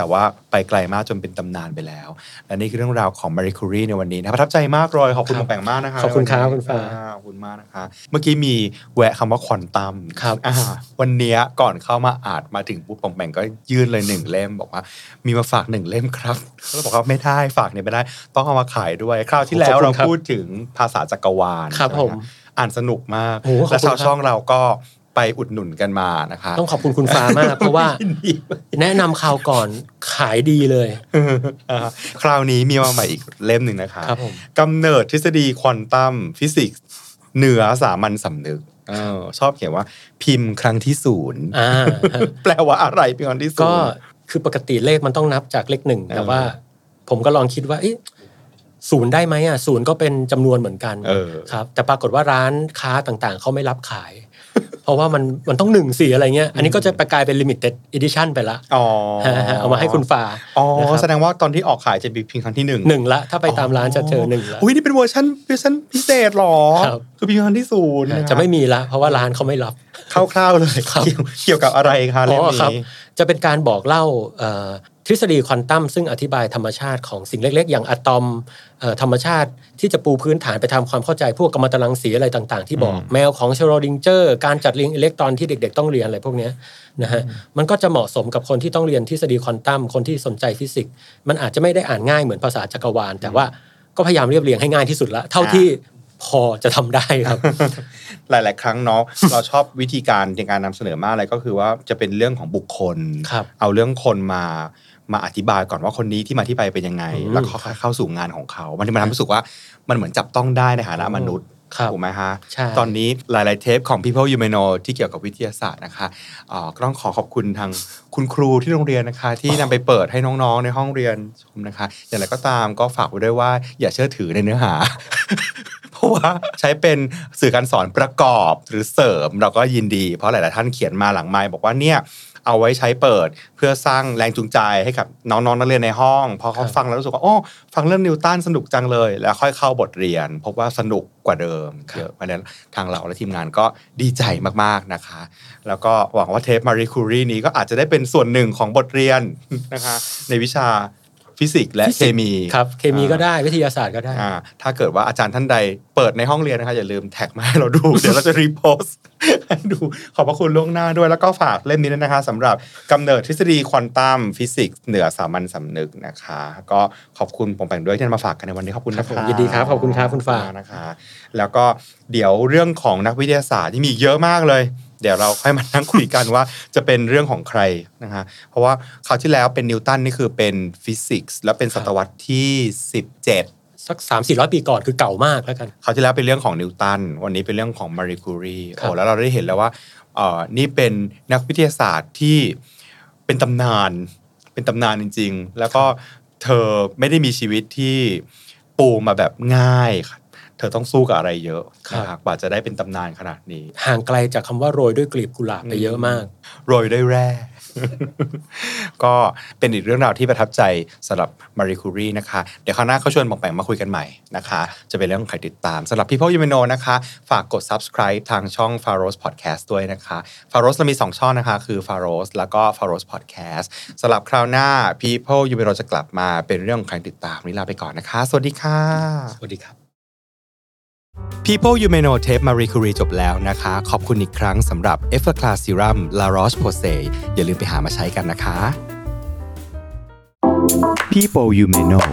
แต่ว่าไปไกลมากจนเป็นตำนานไปแล้ว และนี่คือเรื่องราวของมาริคูรีในวันนี้นะประทับใจมากเลยขอบคุณครับมาแปงมากนะคะขอบคุณครับในวันนี้คุณฟ้าอ่ขอบคุณมากนะคะเมื่อกี้มีแวะคำว่าควอนตัมครับอ่าวันเนี้ยก่อนเข้ามาอาจมาถึงปุ๊บปองแปงก็ยื่นเลยหนึ่งเล่มบอกว่า มีมาฝากหนึ่งเล่มครับแล้วบอกว่าไม่ได้ฝากเนี่ยไม่ได้ ต้องเอามาขายด้วยคราวที่แล้วเราพูดถึงภาษาจักรวาลครับใช่ไหผมอ่านสนุกมากโอ้โหขอบคุณและชาวครับช่องเราก็ ไปอุดหนุนกันมานะคะต้องขอบคุณคุณฟ้ามาก เพราะว่า แนะนำข่าวก่อนขายดีเลยอ่าคราวนี้มีมาใหม่อีกเล่มหนึ่งนะคะครับผมกำเนิดทฤษฎีควอนตัมฟิสิกส์เหนือสามัญสำนึกเออชอบเขียนว่าพิมพ์ครั้งที่ศูนย์อ่าฮะแปลว่าอะไรพิมพ์ครั้งที่ศูก็นย์คือปกติเลขมันต้องนับจากเลขหนึ่งเออแต่ว่า ผมก็ลองคิดว่าเอ๊ะศูนย์ได้ไหมอะศูนย์ก็เป็นจำนวนเหมือนกันเออครับ แต่ปรากฏว่าร้านค้าต่างๆ เขาไม่รับขาย เพราะว่ามันมันต้องหนึ่งสี่อะไรเงี้ย อันนี้ก็จะไปกลายเป็น limited edition ไปละอ๋อฮะฮะเอามาให้คุณฟ้าอ๋อนะครับแสดงว่าตอนที่ออกขายจะมีเพียงครั้งที่หนึ่งหนึ่งละถ้าไปตามร้านจะเจอหนึ่งละอุ้ยนี่เป็นเวอร์ชันเวอร์ชันพิเศษเหรอครับคือพิมพ์ครั้งที่ศูนย์จะไม่มีละเพราะว่าร้านเขาไม่รับคร่าวๆเลยครับเกี่ยวเกี่ยวกับอะไรคะอ๋อครับเล่มนี้จะเป็นการบอกเล่าเอ่อท ฤษฎีควอนตัมซึ่งอธิบายธรรมชาติของสิ่งเล็ก ๆ อย่างอะตอมเอ่อธรรมชาติที่จะปูพื้นฐานไปทำความเข้าใจพวกกัมมันตรังสีอะไรต่างๆ ที่บอกอืมแมวของชเรอดิงเงอร์ การจัดเรียงอิเล็กตรอนที่เด็ก ๆ ต้องเรียนอะไรพวกเนี้ยนะฮะมันก็จะเหมาะสมกับคนที่ต้องเรียนทฤษฎีควอนตัมคนที่สนใจฟิสิกส์มันอาจจะไม่ได้อ่านง่ายเหมือนภาษาจักรวาล แต่ว่าก็พยายามเรียบเรียงให้ง่ายที่สุดละเท่าที่พอจะทำได้ครับ หลาย ๆ ครั้งเนาะเราชอบวิธีการในการนำเสนอมากเลยก็คือว่าจะเป็นเรื่องของบุคคลครับเอาเรื่องคนมา มาอธิบายก่อนว่าคนนี้ที่มาที่ไปเป็นยังไงอืมแล้วค่อยๆเข้าสู่งานของเขา มันมันทำให้รู้สึกว่ามันเหมือนจับต้องได้ในฐานะมนุษย์ครับถูกไหมฮะใช่ตอนนี้หลาย ๆ เทปของ People You May Know ที่เกี่ยวกับวิทยาศาสตร์นะคะเอ่อก็ต้องขอขอบคุณทางคุณครูที่โรงเรียนนะคะ ที่นำไปเปิดให้น้อง ๆ ในห้องเรียนชมนะคะ อย่างไรก็ตามก็ฝากไว้ด้วยว่า อย่าเชื่อถือในเนื้อหา เพราะว่าใช้เป็นสื่อการสอนประกอบหรือเสริมเราก็ยินดี เพราะหลาย ๆ ท่านเขียนมาหลังไมค์บอกว่าเนี่ย เอาไว้ใช้เปิดเพื่อสร้างแรงจูงใจให้กับน้องๆนักเรียนในห้องพอเขารับฟังแล้วรู้สึกว่าโอ้ฟังเรื่องนิวตันสนุกจังเลย แล้วค่อยเข้าบทเรียน พบว่าสนุกกว่าเดิมเยอะเพราะฉะนั้นทางเราและทีมงานก็ดีใจมากๆนะคะ แล้วก็หวังว่าเทปมารีคูรีนี้ก็อาจจะได้เป็นส่วนหนึ่งของบทเรียนนะคะในวิชา ฟิสิกส์และเคมีครับเคมีก็ได้วิทยาศาสตร์ก็ได้อ่าถ้าเกิดว่าอาจารย์ท่านใดเปิดในห้องเรียนนะคะอย่าลืมแท็กมาให้เราดู เดี๋ยวเราจะ repostให้ดูขอบพระคุณล่วงหน้าด้วยแล้วก็ฝากเล่มนี้ด้วยนะคะสำหรับกำเนิดทฤษฎีควอนตัมฟิสิกส์เหนือสามัญสำนึกนะคะ ก็ขอบคุณป๋องแป๋งด้วยที่มาฝากกันในวันนี้ขอบคุณนะครับ ครับผมยินดีครับขอบคุณครับคุณฝากนะคะ แล้วก็เดี๋ยวเรื่องของนักวิทยาศาสตร์ที่มีเยอะมากเลย เดี๋ยวเราค่อยมานั่งคุยกันว่าจะเป็นเรื่องของใครนะคะเพราะว่าคราวที่แล้วเป็นนิวตันนี่คือเป็นฟิสิกส์แล้วเป็นศตวรรษที่ 17 สัก 3 4 0 0 ปีก่อนคือเก่ามากแล้วกันคราวที่แล้วเป็นเรื่องของนิวตันวันนี้เป็นเรื่องของมารีคูรีครับโอ้แล้วเราได้เห็นแล้วว่าเอ่อนี่เป็นนักวิทยาศาสตร์ที่เป็นตำนานเป็นตำนานจริง ๆ แล้วก็เธอไม่ได้มีชีวิตที่ปูมาแบบง่ายค่ะ เธอต้องสู้กับอะไรเยอะนะครับกว่าจะได้เป็นตำนานขนาดนี้ ห่างไกลจากคำว่าโรยด้วยกลีบกุหลาบไปเยอะมาก โรยด้วยแร่ก็เป็นอีกเรื่องราวที่ประทับใจสำหรับมารีคูรีนะคะ เดี๋ยวคราวหน้าเขาชวนบองแปงมาคุยกันใหม่นะคะ จะเป็นเรื่องของใครติดตามสำหรับ People You May Know นะคะ ฝากกด subscribe ทางช่อง f a r o s Podcast ด้วยนะคะ f a r o s เรามี 2 ช่องนะคะ คือ f a r o s แล้วก็ f a r o s Podcast สำหรับคราวหน้า People You May Know จะกลับมาเป็นเรื่องของใครติดตามวันนี้ลาไปก่อนนะคะ สวัสดีค่ะ สวัสดีครับ People You May Know เทป Marie Curie จบแล้วนะคะ ขอบคุณอีกครั้งสำหรับ e f f e r c l a s Serum La Roche-Posay อย่าลืมไปหามาใช้กันนะคะ People you may know